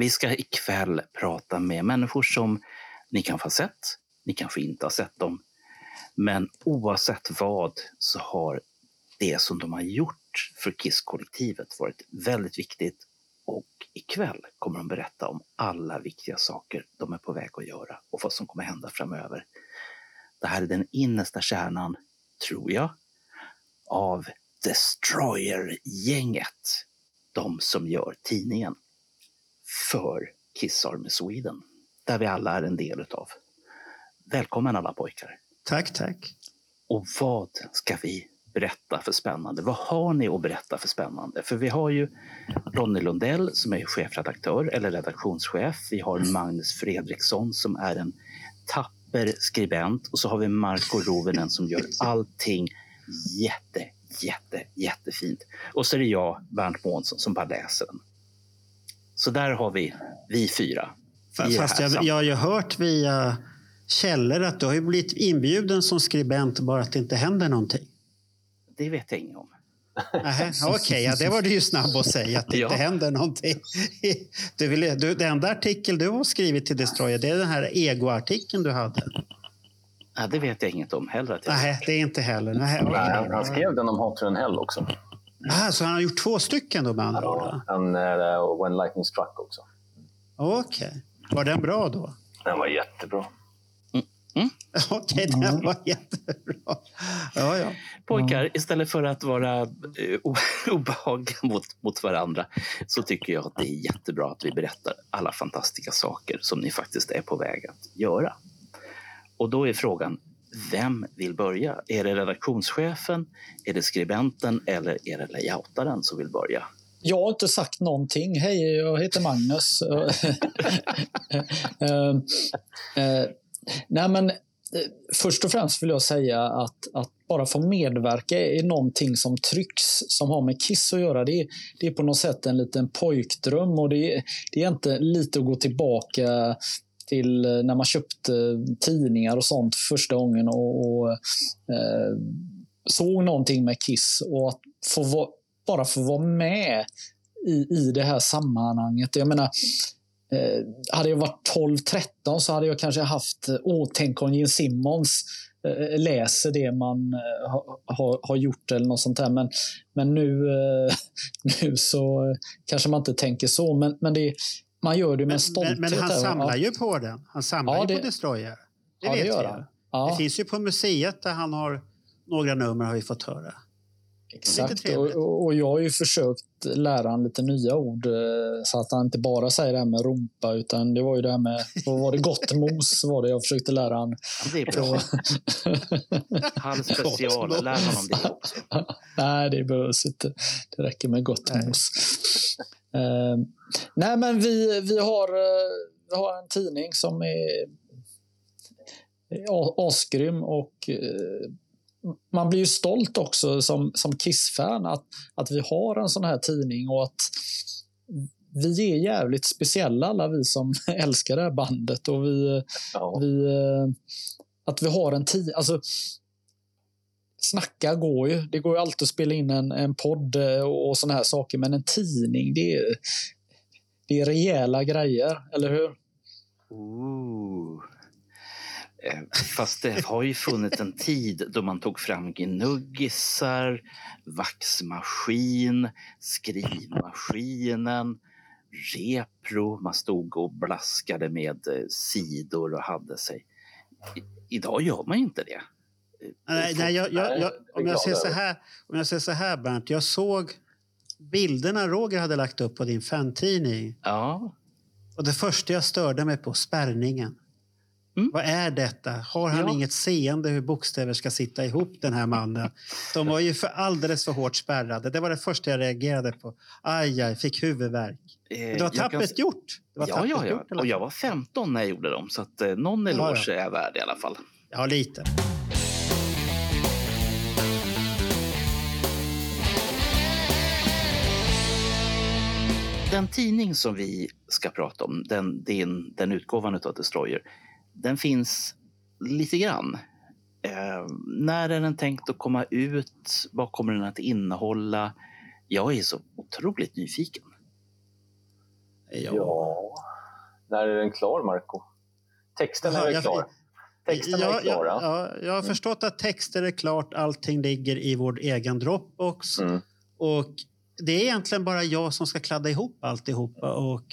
Vi ska ikväll prata med människor som ni kanske har sett, ni kanske inte har sett dem. Men oavsett vad så har det som de har gjort för Kiss-kollektivet varit väldigt viktigt. Och ikväll kommer de berätta om alla viktiga saker de är på väg att göra och vad som kommer hända framöver. Det här är den innersta kärnan, tror jag, av Destroyer-gänget. De som gör tidningen för Kiss Army Sweden, där vi alla är en del utav. Välkommen alla pojkar! Tack, tack. Och vad ska vi berätta för spännande? Vad har ni att berätta för spännande? För vi har ju Ronny Lundell som är chefredaktör eller redaktionschef. Vi har Magnus Fredriksson som är en tapper skribent och så har vi Marco Rovinen som gör allting jätte, jätte, jättefint. Och så är det jag, Bernt Månsson, som bara läser den. Så där har vi, vi fyra. Fast här jag, jag har ju hört via källor att du har ju blivit inbjuden som skribent bara att det inte händer någonting. Det vet jag inget om. Okej, ja, det var du ju snabb att säga att det Ja. inte händer någonting. Du vill, du, den enda artikel du har skrivit till Destroyer det är den här egoartikeln du hade. Ja, det vet jag inget om heller. Nej, det är inte heller. Nej, han, han skrev den om than Hell också. Ah, så han har gjort två stycken då med andra ord? Ja, va? han, och When Lightning Struck också. Okej. Var den bra då? Den var jättebra. Okej, den var jättebra. Ja, ja. Pojkar, istället för att vara eh, obehagliga mot, mot varandra så tycker jag att det är jättebra att vi berättar alla fantastiska saker som ni faktiskt är på väg att göra. Och då är frågan, vem vill börja? Är det redaktionschefen, är det skribenten eller är det layoutaren som vill börja? Jag har inte sagt någonting. Hej, jag heter Magnus. Eh, eh, eh, nej, men först och främst vill jag säga att, att bara få medverka i någonting som trycks, som har med Kiss att göra. Det är, det är på något sätt en liten pojkdröm och det är, det är inte lite att gå tillbaka till eh, när man köpte eh, tidningar och sånt första gången och, och eh, såg någonting med Kiss och att få vara, bara få vara med i, i det här sammanhanget. Jag menar, eh, hade jag varit 12-13 så hade jag kanske haft, eh, åh, tänk om Gene Simmons eh, läser det man har, har, gjort eller något sånt där. Men, men nu, eh, nu så kanske man inte tänker så. Men, men det, man gör det med Men, stolthet. men, men han samlar ju på den. Han samlar Ja, ju det- på Destroyer. Det Ja, det vet gör vi han. ju. Ja. Det finns ju på museet där han har några nummer har vi fått höra. Exakt. Och, och jag har ju försökt lära han lite nya ord eh, så att han inte bara säger det här med rumpa utan det var ju det här med, vad var det, gott mos var det jag försökte lära han. Det är bra. Halv special, lär honom det också. Nej, det behövs inte. Det räcker med gott Eh, nej, men vi, vi, har, eh, vi har en tidning som är asgrym och eh, man blir ju stolt också som, som Kiss-fan att, att vi har en sån här tidning och att vi är jävligt speciella alla vi som älskar det här bandet och vi, Ja. vi, att vi har en tid, alltså snacka går ju. Det går ju alltid att spela in en, en podd eh, och, och såna här saker, men en tidning, det är, det är rejäla grejer, eller hur? Ooh. Eh, fast det har ju funnits en tid då man tog fram gnuggisar, vaxmaskin, skrivmaskinen, repro. Man stod och blaskade med eh, sidor och hade sig. I, idag gör man ju inte det. Nej, nej, jag, jag, Nej, jag, det är om, jag säger så här, om jag säger så här, Bernt. Jag såg bilderna Roger hade lagt upp på din fantidning. Ja, Och det första jag störde mig på, spärrningen. Mm. Vad är detta? Har han Ja. inget seende hur bokstäver ska sitta ihop, den här mannen? De var ju för alldeles för hårt spärrade. Det var det första jag reagerade på. Aj, aj, fick huvudvärk. Eh, Men det var jag kan- tappert gjort. Det var Ja, tappert ja, ja. alla Och jag var 15 när jag gjorde dem, så att, eh, någon eloge Ja, är jag värd i alla fall. Ja, lite. Den tidning som vi ska prata om, den, den, den utgåvan av Destroyer, den finns lite grann. Eh, när är den tänkt att komma ut? Vad kommer den att innehålla? Jag är så otroligt nyfiken. Ja. Ja. När är den klar, Marco? Texten Jaha, är jag- klar. Texten Ja, är klara. ja, ja, jag har förstått att texter är klart, allting ligger i vår egen Dropbox. Mm. Och det är egentligen bara jag som ska kladda ihop alltihopa och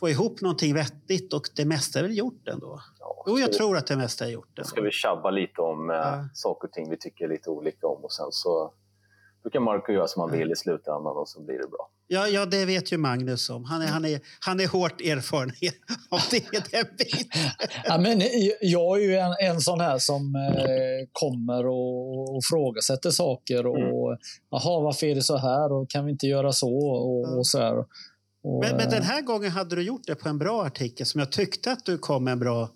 få ihop någonting vettigt och det mesta är väl gjort ändå. Ja, Jo, jag vi- tror att det mesta är gjort. Då Ändå. ska vi tjabba lite om eh, Ja. saker och ting vi tycker lite olika om och sen så brukar Marco göra som han vill i slutändan och så blir det bra. Ja, ja, det vet ju Magnus om. Han är, han är, han är hårt erfaren av det, den biten. Ja, men jag är ju en, en sån här som eh, kommer och, och frågasätter saker. Och, Jaha, varför är det så här? Och kan vi inte göra så? Och, och så här. Och, Men, men den eh, här gången hade du gjort det på en bra artikel som jag tyckte att du kom med en bra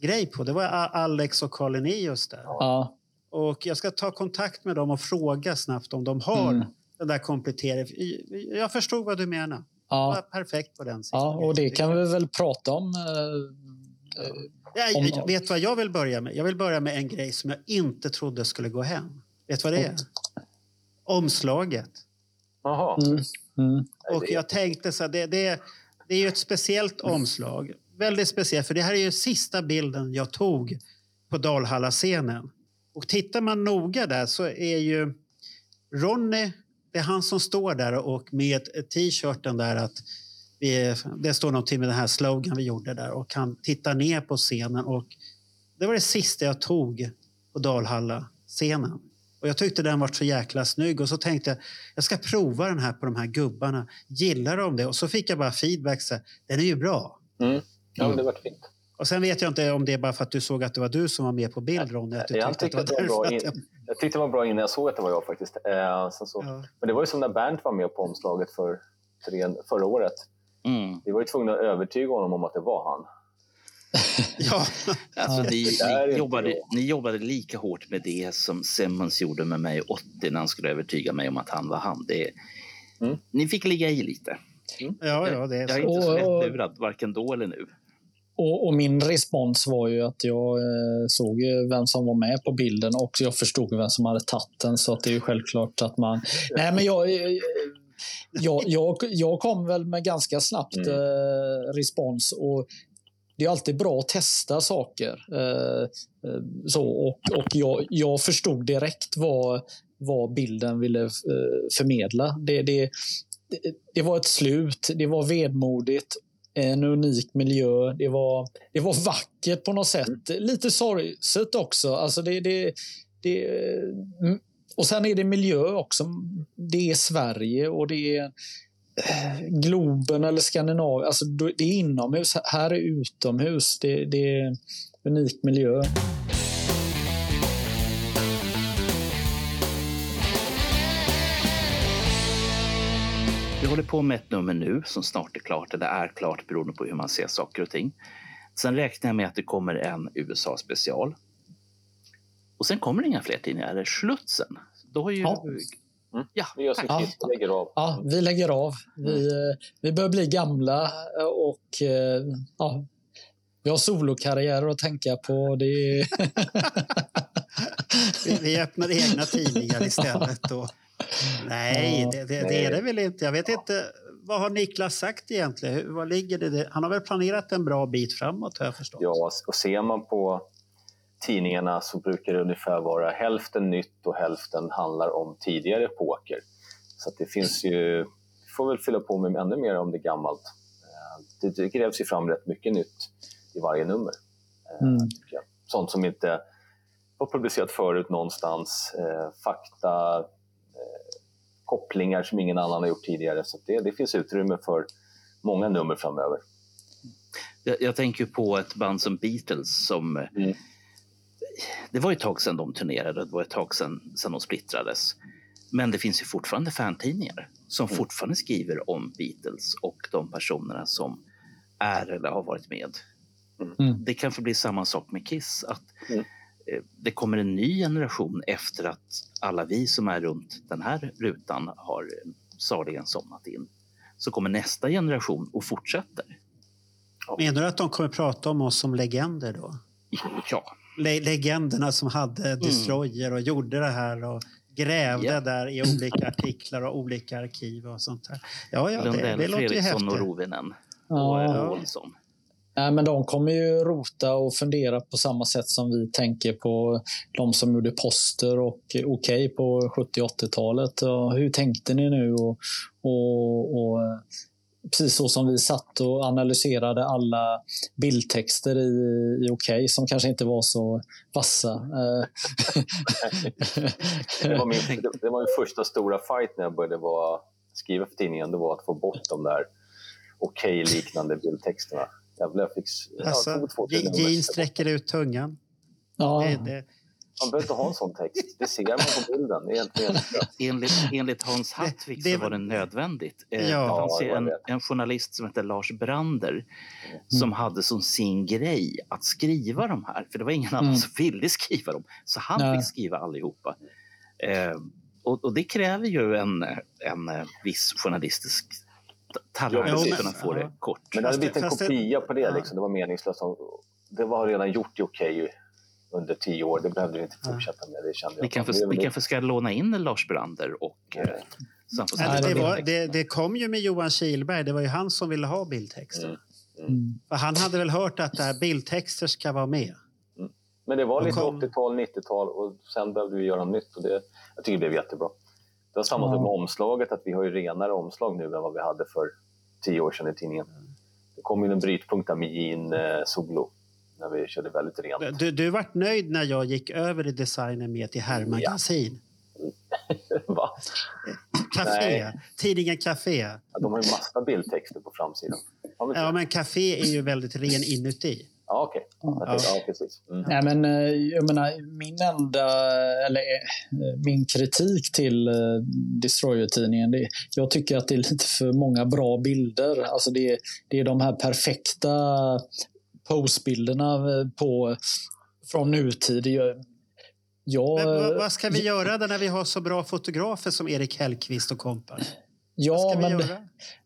grej på. Det var Alex och Karl Linnaeus där. ja, Och jag ska ta kontakt med dem och fråga snabbt om de har Mm. den där kompletteringen. Jag förstod vad du menar. Ja, perfekt på den ja, och det kan vi väl prata om. Eh, eh, Ja, om- jag vet vad jag vill börja med? Jag vill börja med en grej som jag inte trodde skulle gå hem. Vet vad det är? Omslaget. Jaha. mm, mm, Och jag tänkte så här, det, det, det är ju ett speciellt omslag. Väldigt speciellt, för det här är ju sista bilden jag tog på Dalhalla-scenen. Och tittar man noga där så är ju Ronny, det är han som står där och med t-shirten där att vi, det står någonting med den här slogan vi gjorde där och han tittar ner på scenen och det var det sista jag tog på Dalhalla-scenen. Och jag tyckte den var så jäkla snygg och så tänkte jag jag ska prova den här på de här gubbarna. Gillar de det? Och så fick jag bara feedback så här, den är ju bra. Mm. Ja, men det var fint. Och sen vet jag inte om det är bara för att du såg att det var du som var med på bild Ronny. Att du Jag tyckte, att det var bra in, jag- jag tyckte det var bra innan jag såg att det var jag faktiskt. Eh, sen så, Ja. Men det var ju som när Bernt var med på omslaget för tre, förra året. Mm. Vi var ju tvungna att övertyga honom om att det var han. Ja. Alltså, ni, är ni, jobbade, jag. ni jobbade lika hårt med det som Simmons gjorde med mig 80 när han skulle övertyga mig om att han var han. Det, Mm. Ni fick ligga i lite. ja, ja, det är Jag är så. inte så lättlurad, varken då eller nu. Och, och min respons var ju att jag eh, såg vem som var med på bilden och jag förstod vem som hade tagit den. Så att det är ju självklart att man... Nej, men jag, eh, jag, jag, jag kom väl med ganska snabbt Mm. eh, respons. och det är alltid bra att testa saker. Eh, eh, så, och och jag, jag förstod direkt vad, vad bilden ville eh, förmedla. Det, det, det var ett slut, det var vedmodigt en unik miljö. Det var, det var vackert på något sätt. Lite sorgset också. Alltså det, det, det, mm. och sen är det miljö också. Det är Sverige och det är eh, Globen eller Skandinavien. Alltså det är inomhus. Här är utomhus. Det, det är unik miljö. Vi håller på med ett nummer nu som snart är klart, eller är klart beroende på hur man ser saker och ting. Sen räknar jag med att det kommer en USA-special. Och sen kommer det inga fler tidningar, eller Slutsen. Då har ju... Ja. Mm. Ja, Vi gör som. Ja. Kiss och lägger av. Ja, vi lägger av. Vi, eh, vi börjar bli gamla eh, och eh, ja, vi har solokarriärer att tänka på. Det är, Vi, vi öppnar egna tidningar istället. Då. Nej, det, det, det är det väl inte. Jag vet inte. Vad har Niklas sagt egentligen? Vad ligger det? Han har väl planerat en bra bit framåt har jag förstått. Ja, och ser man på tidningarna så brukar det ungefär vara hälften nytt och hälften handlar om tidigare epoker. Så det finns ju, vi får väl fylla på med ännu mer om det är gammalt. Eh, Det, grävs ju fram rätt mycket nytt i varje nummer. eh, Mm. Sånt som inte var publicerat förut någonstans, eh, fakta, kopplingar som ingen annan har gjort tidigare. Så det, det finns utrymme för många nummer framöver. Jag, jag tänker på ett band som Beatles som... Mm. Det var ett tag sedan de turnerade, det var ett tag sedan, sedan de splittrades. Men det finns ju fortfarande fantidningar som Mm. fortfarande skriver om Beatles och de personerna som är eller har varit med. Mm. Det kanske blir samma sak med Kiss. Att Mm. Eh, Det kommer en ny generation efter att alla vi som är runt den här rutan har eh, saligen somnat in. Så kommer nästa generation och fortsätter. Menar du att de kommer prata om oss som legender då? Ja, Le legenderna som hade Destroyer och gjorde det här och grävde Ja. där i olika artiklar och olika arkiv och sånt där. Ja, ja, det, Lundell, det låter ju Fredriksson och häftigt. Rovinen Ja. och eh, Ja. Nej, men de kommer ju rota och fundera på samma sätt som vi tänker på de som gjorde poster och Okej på 70 80-talet. Och Hur tänkte ni nu? Och, och, och eh, Precis så som vi satt och analyserade alla bildtexter i, i Okej som kanske inte var så vassa. Eh, Det var, min, det, var min första stora fight när jag började vara, skriva för tidningen. Det var att få bort de där okej-liknande bildtexterna. Jävlar, jag fick... Alltså, två. Jean sträcker ut tungan. ja, Det, det, Man behöver inte ha en sån text. Det ser man på bilden. Det är. Enligt, enligt Hans Hartwig det- så var det nödvändigt. Eh, Ja. det fanns en, en journalist som hette Lars Brander som hade som sin grej att skriva de här. För det var ingen annan Mm. som ville skriva dem. Så han Nej. fick skriva allihopa. Eh, och, och det kräver ju en, en eh, viss journalistisk t- talang Ja, för men- att kunna få ja. det kort. Men det hade blivit en kopia på det. ja. Liksom. Det var meningslöst. Det var redan gjort i okej under tio år. Det behövde vi inte fortsätta med. Det kände jag. Vi kanske, vi kanske ska låna in Lars Brander och eh, får Nej, skriva det, var, det, det kom ju med Johan Kihlberg. Det var ju han som ville ha bildtexter. Mm. mm. För han hade väl hört att det här bildtexter ska vara med. Men det var lite kom- 80-tal, 90-tal och sen behövde vi göra nytt. Och det, jag tycker det blev jättebra. Det var samma sak med omslaget, att vi har ju renare omslag nu än vad vi hade för tio år sedan i tidningen. Det kom ju en brytpunkt där med Jean eh, Solo när vi körde väldigt rent. Du, du vart nöjd när jag gick över i designen med till herrmagasin. Va? Café. Nej. Tidningen Café. Ja, De har ju massa bildtexter på framsidan. Ja, men Café är ju väldigt ren inuti. Ja, okej. Ja. Ja. ja, precis. Mm. Nej, men eh, jag menar, min enda, eller eh, min kritik till eh, Destroyer-tidningen, det, jag tycker att det är lite för många bra bilder. Alltså det, det är de här perfekta postbilderna eh, på, från nutid. Jag, jag, Men vad, ska vi göra då när vi har så bra fotografer som Erik Hellqvist och kompani? Ja, men,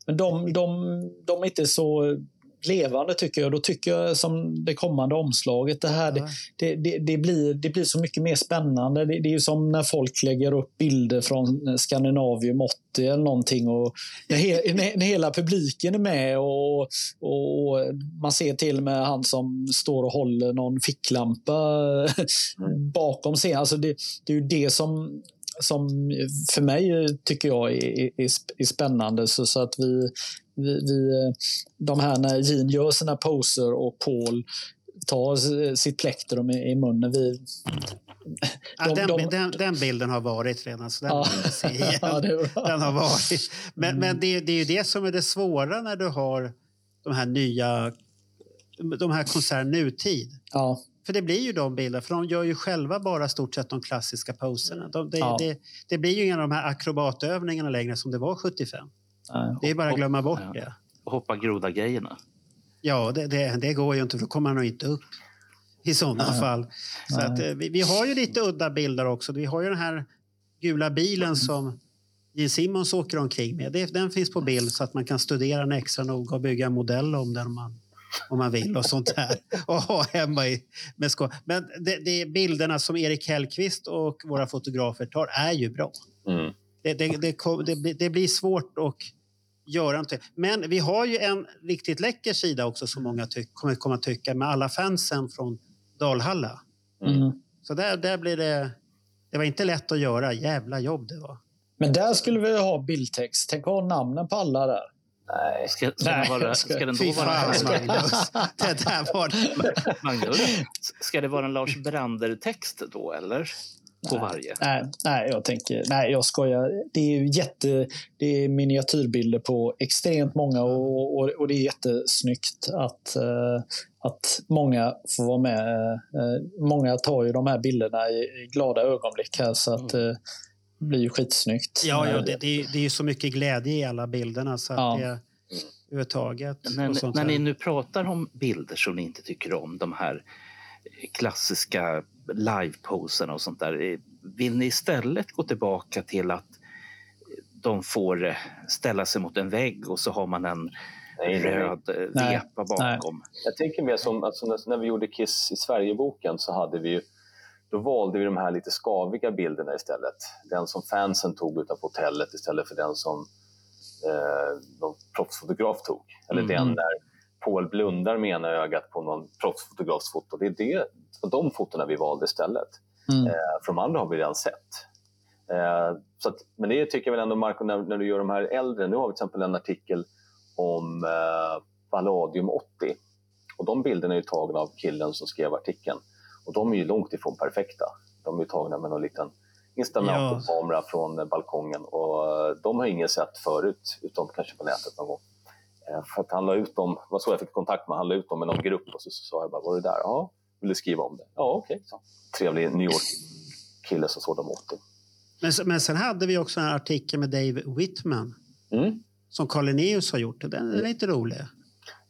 men de, de, de är inte så levande tycker jag. Då tycker jag som det kommande omslaget, det här, Ja. det, det, det, blir, det blir så mycket mer spännande. Det, det är som när folk lägger upp bilder från Skandinavium 80 eller någonting och när, he, när, hela publiken är med och, och man ser till och med han som står och håller någon ficklampa bakom scenen. Alltså det, det är ju det som som för mig tycker jag är, är, är spännande. Så, så att vi, vi, vi, de här när Jean gör sina poser och Paul tar sitt plektrum i, i munnen. Vi, Ja, de- den, de- den, den bilden har varit redan, så den Ja. ja. Den har varit. Men, Mm. men det, är- det är ju det som är det svåra när du har de här nya de här konserterna nutid. Ja, För det blir ju de bilderna, för de gör ju själva bara stort sett de klassiska poserna. De, det, Ja. det, det blir ju inga av de här akrobatövningarna längre som det var 75. Det är bara att glömma bort Ja. det. Hoppa groda-grejerna. Ja, det, det, det går ju inte, för då kommer han nog inte upp i sådana Nej. fall. Så att, eh, vi, vi har ju lite udda bilder också. Vi har ju den här gula bilen som Gene Simmons åker omkring med. Det, den finns på bild så att man kan studera den extra noga och bygga en modell om den om man, om man vill och sånt där. Och ha hemma i, med skå. Men det, det, bilderna som Erik Hellqvist och våra fotografer tar är ju bra. Mm. Det, det, det, det, blir- det blir svårt att göra någonting. Men vi har ju en riktigt läcker sida också som många kommer komma att tycka med alla fansen från Dalhalla. Mm. Så där, där blir det... Det var inte lätt att göra. Jävla jobb det var. Men där skulle vi ha bildtext. Tänk att ha namnen på alla där. Nej. Ska, ska, Nej, den, vara, ska- ska den då vara... Magnus. Det där var... Magnus, ska det vara en Lars Brander-text då, eller? På nej, varje? Nej, nej, jag tänker, nej, jag skojar. Det är ju jätte, det är miniatyrbilder på extremt många och, och, och det är jättesnyggt att, uh, att många får vara med. Uh, många tar ju de här bilderna i, i glada ögonblick här så att uh, det blir ju skitsnyggt. Ja, ja det, det, är, det är så mycket glädje i alla bilderna så att Ja. det överhuvudtaget. och När, sånt när här. ni nu pratar om bilder som ni inte tycker om, de här klassiska live-poserna och sånt där. Vill ni istället gå tillbaka till att de får ställa sig mot en vägg och så har man en Nej, nej, nej. röd eh, Nej, vepa bakom? Jag tänker mer som alltså, när, när vi gjorde Kiss i Sverigeboken så hade vi ju, då valde vi de här lite skaviga bilderna istället. Den som fansen tog utanför hotellet istället för den som eh, någon proffsfotograf tog. Eller Mm. den där Paul blundar med ena ögat på någon proffsfotografs foto. Det är det, de fotona vi valde istället. Mm. Eh, för de andra har vi redan sett. Eh, så att, men det tycker jag väl ändå, Marco, när, när du gör de här äldre. Nu har vi till exempel en artikel om eh, Palladium 80. Och de bilderna är ju tagna av killen som skrev artikeln. Och de är ju långt ifrån perfekta. De är tagna med någon liten Instagram-kamera från eh, balkongen. Och eh, de har ingen sett förut, utom kanske på nätet någon gång. Eh, för att han la ut dem, det var så jag fick kontakt med han la ut dem i någon grupp och så, sa jag bara, var du där? Ja, vill du skriva om det? Ja, okej. så. Trevlig New York-kille som såg dem 80. Men, men sen hade vi också en artikel med Dave Whitman Mm. som Carl Linnaeus har gjort. Den är lite rolig.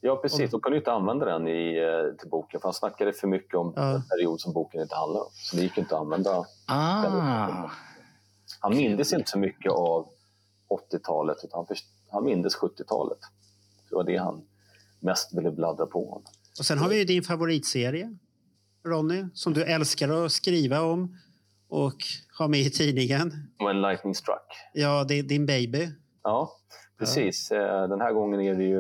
Ja, precis. De kunde ju inte använda den i, eh, till boken för han snackade för mycket om Ja. en period som boken inte handlar om. Så det gick inte att använda. Ah, Han mindes inte så mycket av 80-talet utan han mindes 70-talet. Det var det han mest ville bladdra på. Och sen har vi ju din favoritserie, Ronny, som du älskar att skriva om och ha med i tidningen. When lightning struck. Ja, det är din baby. Ja, precis. Eh, Den här gången är det ju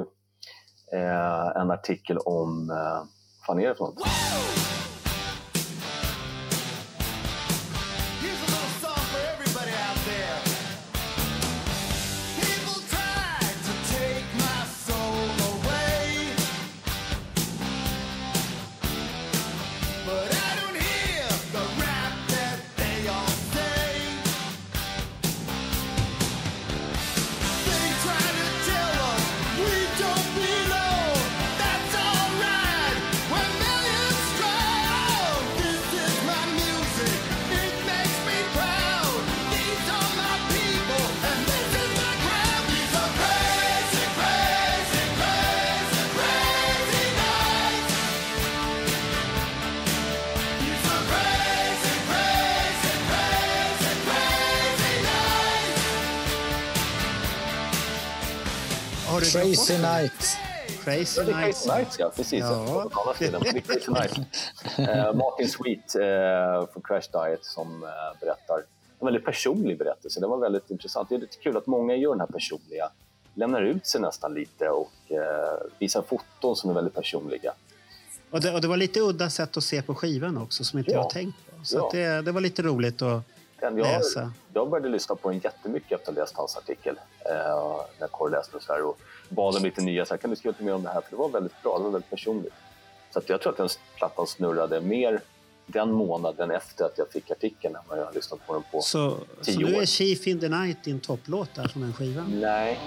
eh, en artikel om... eh, Vad fan är det för något? Here's Crazy glömt bort det? Night. Crazy Nights. Crazy Nights, ja. Precis. Ja. Crazy Nights. Eh, Martin Sweet eh, från Crash Diet som eh, berättar en väldigt personlig berättelse. Det var väldigt intressant. Det är lite kul att många gör den här personliga, lämnar ut sig nästan lite och eh, visar foton som är väldigt personliga. Och det, och det var lite udda sätt att se på skivan också som inte Ja. jag har tänkt på. Så Ja. att det, det var lite roligt att Men Jag, läsa. jag började lyssna på den jättemycket efter att ha läst hans artikel. Eh, när Kåre läste den så här och bad om lite nya. Så här, kan du skriva lite mer om det här? För det var väldigt bra, det var väldigt personligt. Så jag tror att den plattan snurrade mer den månaden efter att jag fick artikeln än vad jag har lyssnat på den på. Så, så Tio nu år. är Chief in the Night din topplåt där från den skivan. Nej,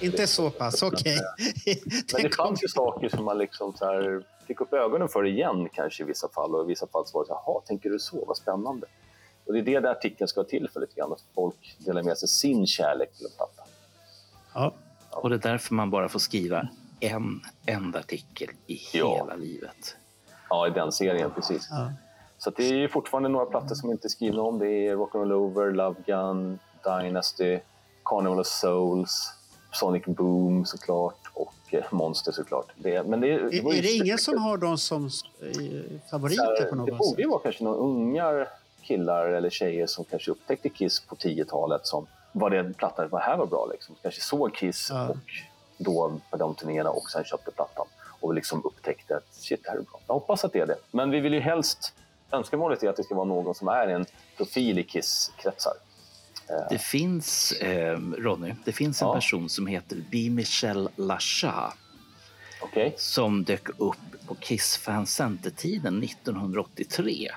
inte så pass. Okej. Men det fanns ju saker som man liksom så här fick upp ögonen för igen kanske i vissa fall. Och i vissa fall så var det så här, "Jaha, tänker du så? Vad spännande. Och det är det där artikeln ska vara till för lite grann. Att folk delar med sig sin kärlek till en platta. Ja. Och det är därför man bara får skriva en enda artikel i Ja. hela livet. Ja, i den serien, precis. Ja. Så det är ju fortfarande några plattor som inte är skrivna om. Det är Rock'n'Roll Over, Love Gun, Dynasty, Carnival of Souls, Sonic Boom såklart och eh, Monster såklart. Det, men det, Är, var ju är det ingen som har dem som eh, favoriter på Det något borde sätt? ju vara kanske några unga killar eller tjejer som kanske upptäckte Kiss på 10-talet som var det plattan, vad här var bra liksom. Kanske såg Kiss Ja. och då på de turnéerna och sen köpte plattan och liksom upptäckte att shit, det här är bra. Jag hoppas att det är det. Men vi vill ju helst, önskemålet är att det ska vara någon som är en profil i Kiss-kretsar. Det finns, eh, Ronny, det finns en Ja. person som heter B. Michel Lachat Okej? som dök upp på Kiss Fan Center-tiden 1983.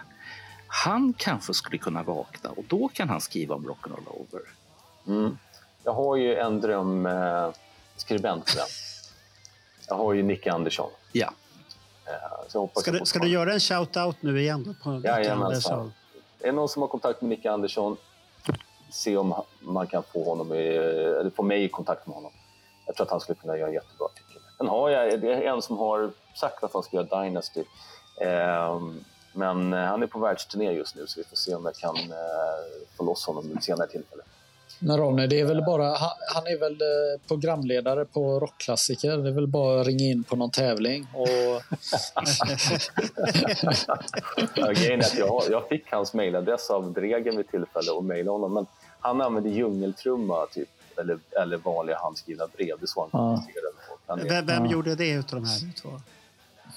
Han kanske skulle kunna vakna och då kan han skriva om Rock'n'Roll Over. Mm. Jag har ju en drömskribent eh. Jag har ju Nicke Andersson. Ja, Eh, så Ska du, ska du göra en shout-out nu igen? På Jajamensan. Andersson? Är det någon som har kontakt med Nicke Andersson, se om man kan få, honom i, eller få mig i kontakt med honom. Jag tror att han skulle kunna göra en jättebra artikel. Sen har jag, det är en som har sagt att han ska göra Dynasty. Ehm, men eh, han är på världsturné just nu så vi får se om jag kan eh, få loss honom vid ett senare tillfälle. Men Ronny, det är väl bara, han, han är väl eh, programledare på rockklassiker. Det är väl bara att ringa in på någon tävling. Och, Ja, grejen är att jag, jag fick hans mejladress av Dregen vid tillfälle och mejlade honom. Men han använde djungeltrumma typ, eller, eller vanliga handskrivna brev. Det han Ja. Han Vem, vem Ja. gjorde det utav de här två?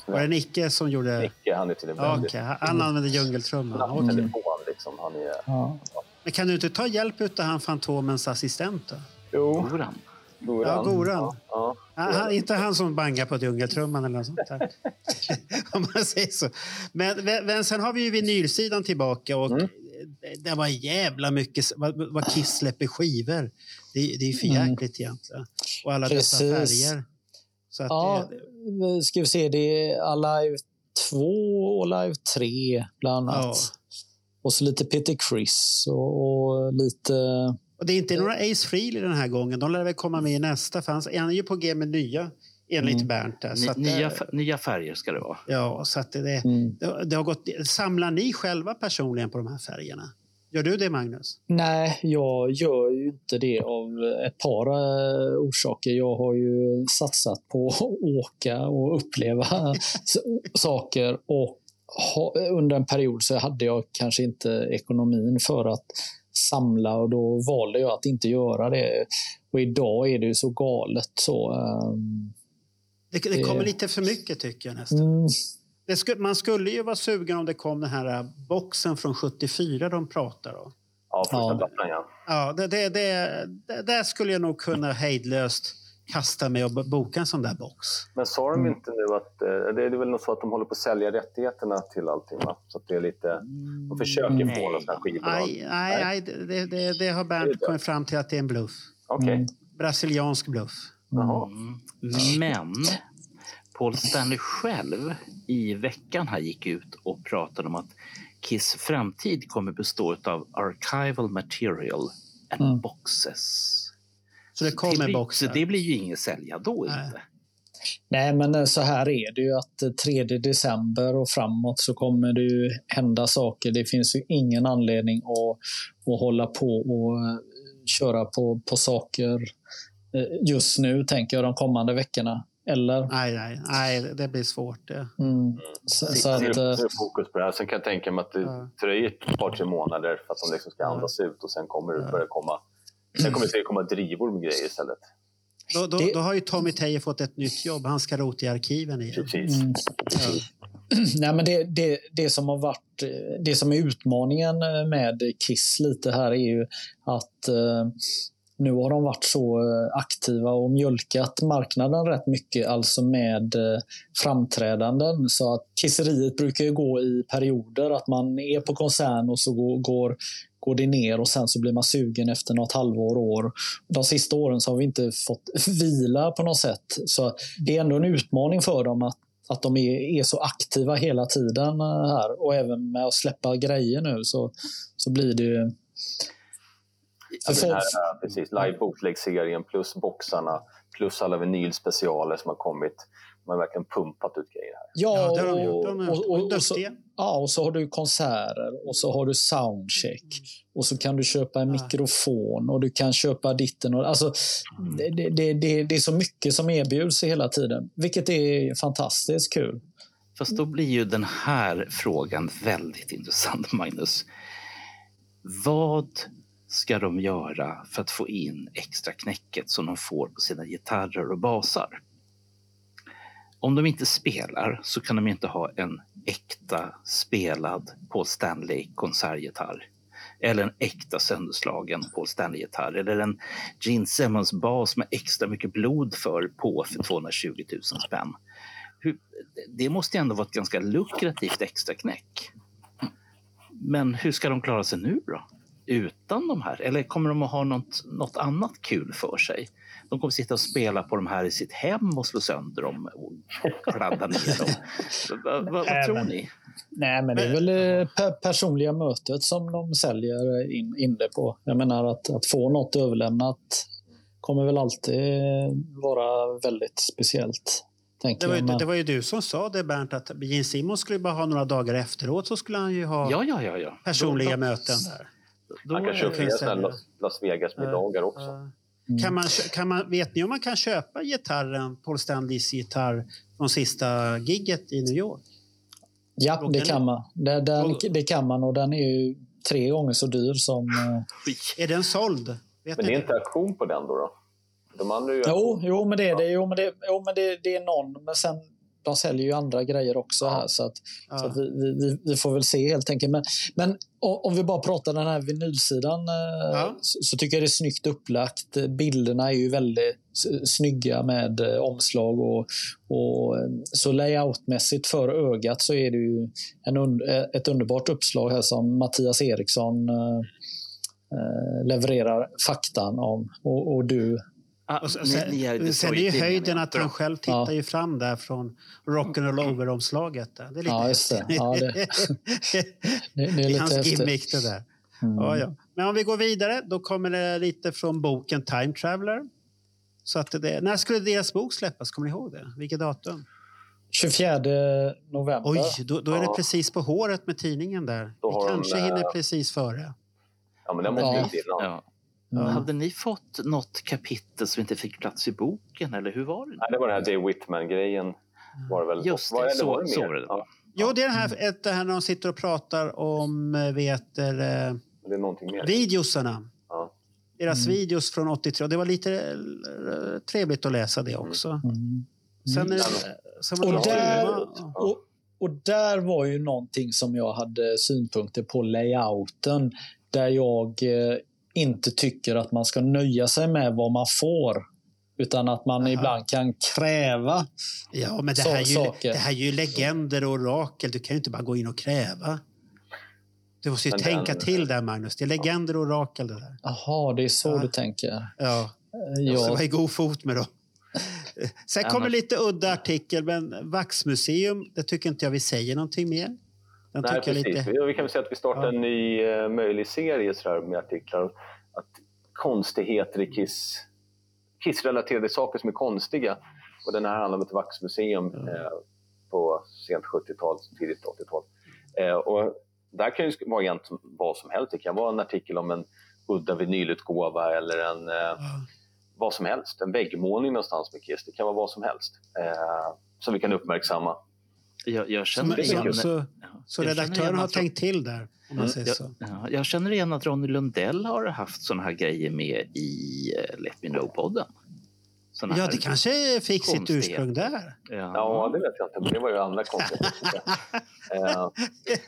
Var det Nicke som gjorde... Nicke, han är till Ja, okej. Han använde djungeltrumman. snabb Okej. telefon. Liksom. Han är, ja. Men kan du inte ta hjälp utav han Fantomens assistent? Då? jo, Goran. Goran. Ja, Goran. Ja, ja. Han, han, inte han som bangar på djungeltrumman eller något sånt där. Om man säger så. Men, men sen har vi ju vinylsidan tillbaka och Mm. Det var jävla mycket vad, vad Kiss släpper skivor. Det, det är för Mm. jäkligt egentligen. Och alla dessa Precis. färger. Så att ja, det, ska vi se, det är Alive 2 och Alive 3 bland annat. Ja. Och så lite Peter Criss och, och lite... och det är inte några Ace Frehley den här gången. De lär väl komma med i nästa. För han är ju på G med nya, enligt Mm. Bernt. Där. Så att nya, nya färger ska det vara. ja, så att det, det, Mm. det, det har gått, samlar ni själva personligen på de här färgerna? Gör du det, Magnus? Nej, jag gör ju inte det av ett par eh, orsaker. Jag har ju satsat på att åka och uppleva saker och under en period så hade jag kanske inte ekonomin för att samla och då valde jag att inte göra det. Och idag är det ju så galet så. ehm, Det, det Det- kommer lite för mycket tycker jag nästan. mm, Det sku, man skulle ju vara sugen om det kom den här äh, boxen från 74 de pratar om. ja, första Ja. plattan ja. Ja, det, det, det, det, där skulle jag nog kunna hejdlöst kasta mig och bo- boka en sån där box. Men sa de Mm. inte nu att... eh, Det är väl nog så att de håller på att sälja rättigheterna till allting va? Så att det är lite... De försöker Mm. få någon sån här skivbolag. Nej, nej, nej det, det, det, har Bernt det. kommit fram till att det är en bluff. Okej. Mm. Brasiliansk bluff. Jaha. Mm. Men Paul Stanley själv i veckan här gick ut och pratade om att Kiss framtid kommer bestå av archival material and Mm. boxes. Så det kommer boxar. Det blir ju inget sälja då Nej. inte. Nej, men eh, så här är det ju att eh, 3 december och framåt så kommer det ju hända saker. Det finns ju ingen anledning att, att hålla på och eh, köra på, på saker eh, just nu, tänker jag, de kommande veckorna. Eller? Nej, nej, nej, det blir svårt. Det. Mm. Så, så att, det eh, är fokus på det här. Sen kan jag tänka mig att det Ja. dröjer ett par, tre månader för att de liksom ska Ja. andas ut och sen kommer det Ja. börja komma... Sen kommer det säkert komma drivor med grejer istället. Då, då, Det- då har ju Tommy Tejer fått ett nytt jobb. Han ska rota i arkiven igen. Precis. Mm. Nej, men det, det, det som har varit, det som är utmaningen med Kiss lite här är ju att eh, nu har de varit så eh, aktiva och mjölkat marknaden rätt mycket, alltså med eh, framträdanden. Så att kisseriet brukar ju gå i perioder, att man är på koncern och så går, går, det ner och sen så blir man sugen efter något halvår, år. De sista åren så har vi inte fått vila på något sätt. Så det är ändå en utmaning för dem att att de är, är så aktiva hela tiden eh, här och även med att släppa grejer nu så, så blir det ju... Den här, precis, live bootleg-serien plus boxarna plus alla vinylspecialer som har kommit. De har verkligen pumpat ut grejer här. Ja, Ja, det har de gjort. De är, och, och, och, så, ja, och så har du konserter och så har du soundcheck och så kan du köpa en Ja. mikrofon och du kan köpa ditten. Och, alltså, det, det, det, det, det är så mycket som erbjuds hela tiden, vilket är fantastiskt kul. Fast då blir ju den här frågan väldigt intressant, Magnus. Vad ska de göra för att få in extra knäcket som de får på sina gitarrer och basar? Om de inte spelar så kan de inte ha en äkta spelad Paul Stanley konsertgitarr. Eller en äkta sönderslagen Paul Stanley-gitarr. Eller en Gene Simmons-bas med extra mycket blod för på för 220 000 spänn. Hur, det måste ändå vara ett ganska lukrativt extra knäck. Men hur ska de klara sig nu då? Utan de här? Eller kommer de att ha något, något annat kul för sig? De kommer sitta och spela på de här i sitt hem och slå sönder dem och kladda ner dem. vad, vad, vad tror ni? Nej, men det är väl eh, per personliga mötet som de säljer in, in det på. Jag menar att, att få något överlämnat kommer väl alltid vara väldigt speciellt. Det var, ju. Men- det var ju du som sa det Bernt, att Gene Simmons skulle bara ha några dagar efteråt så skulle han ju ha Ja, ja, ja. ja. personliga Då- möten där. Då, Man kan köpa sådana Las- Vegas-middagar också. Ja. Mm. Kan man, kan man, vet ni om man kan köpa gitarren, Paul Stanleys gitarr från sista gigget i New York? Ja, det den- kan man. Det, den, och- det kan man och den är ju tre gånger så dyr som... eh, Är den såld? Vet Men det är inte auktion på den då? då? De andra Jo, jo, men det är det. Jo, men det, jo, men det, det är någon. Men sen, de säljer ju andra grejer också här. Så, att, Ja. så att vi, vi, vi- får väl se helt enkelt. Men, men om vi bara pratar den här vinylsidan eh, Ja. så, så tycker jag det är snyggt upplagt. Bilderna är ju väldigt snygga med eh, omslag och, och eh, så layoutmässigt för ögat så är det ju en ett underbart uppslag här som Mattias Eriksson levererar faktan om. Och, och du Ah, Och sen, ni- ni är sen, ju höjden att han själv tittar Ja. ju fram där från rock'n'roll over-omslaget. där. Det är lite Ja, just det. häftigt. Ja, det- Det, det är Det är lite hans häftigt. gimmick det där. Mm. Ja, ja. Men om vi går vidare, då kommer det lite från boken Time Traveler. Så att det, när skulle deras bok släppas? Kommer ni ihåg det? Vilket datum? 24 november. Oj, då, då är det Ja. precis på håret med tidningen där. Då Vi har de, kanske eh, hinner precis före. Ja, men den måste Ja. innan. Mm. Hade ni fått något kapitel som inte fick plats i boken, eller hur var det? Nej, det var den här Dave Whitman-grejen. Var det väl. Just det, var, eller så- var det så var det. Ja, Jo, det är det här, ett, det här när de sitter och pratar om eh, vet, eh, det är någonting mer. videosarna. Ja. Deras Mm. videos från 83. Det var lite eh, trevligt att läsa det också. Mm. Sen är det, sen var det Och, där, och där var ju någonting som jag hade synpunkter på layouten. Där jag eh, inte tycker att man ska nöja sig med vad man får. Utan att man Aha. ibland kan kräva. Ja, men det här, är ju, saker. det här är ju legender och orakel. Du kan ju inte bara gå in och kräva. Du måste ju Men tänka den- till där, Magnus. Det är legender och orakel det där. Jaha, det är så Ja. du tänker. Ja, Eh, jag måste vara i god fot med dem. Sen Annars- kommer lite udda artikel, men Vaxmuseum, det tycker inte jag vi säger någonting mer. Den Nej, precis. lite... Vi, vi kan väl säga att vi startar Ja. en ny eh, möjlig serie så här, med artiklar. Att konstigheter i Kiss, Kiss-relaterade saker som är konstiga. Och den här handlar om ett vaxmuseum Ja. eh, på sent 70-tal, tidigt 80-tal. Eh, och där kan ju vara egentligen vad som helst. Det kan vara en artikel om en udda vinylutgåva eller en, Ja. vad som helst. En väggmålning någonstans med Kiss. Det kan vara vad som helst eh, som vi kan uppmärksamma. Jag, jag Så, känner igen... så, så, Ja, så jag redaktören har att- tänkt till där, om man Mm, säger jag, så. ja, jag känner igen att Ronny Lundell har haft såna här grejer med i eh, Let Me Know-podden. såna Ja, det kanske fick sitt ursprung där. Ja, det vet jag inte, men det var ju andra konstigheter. Eh,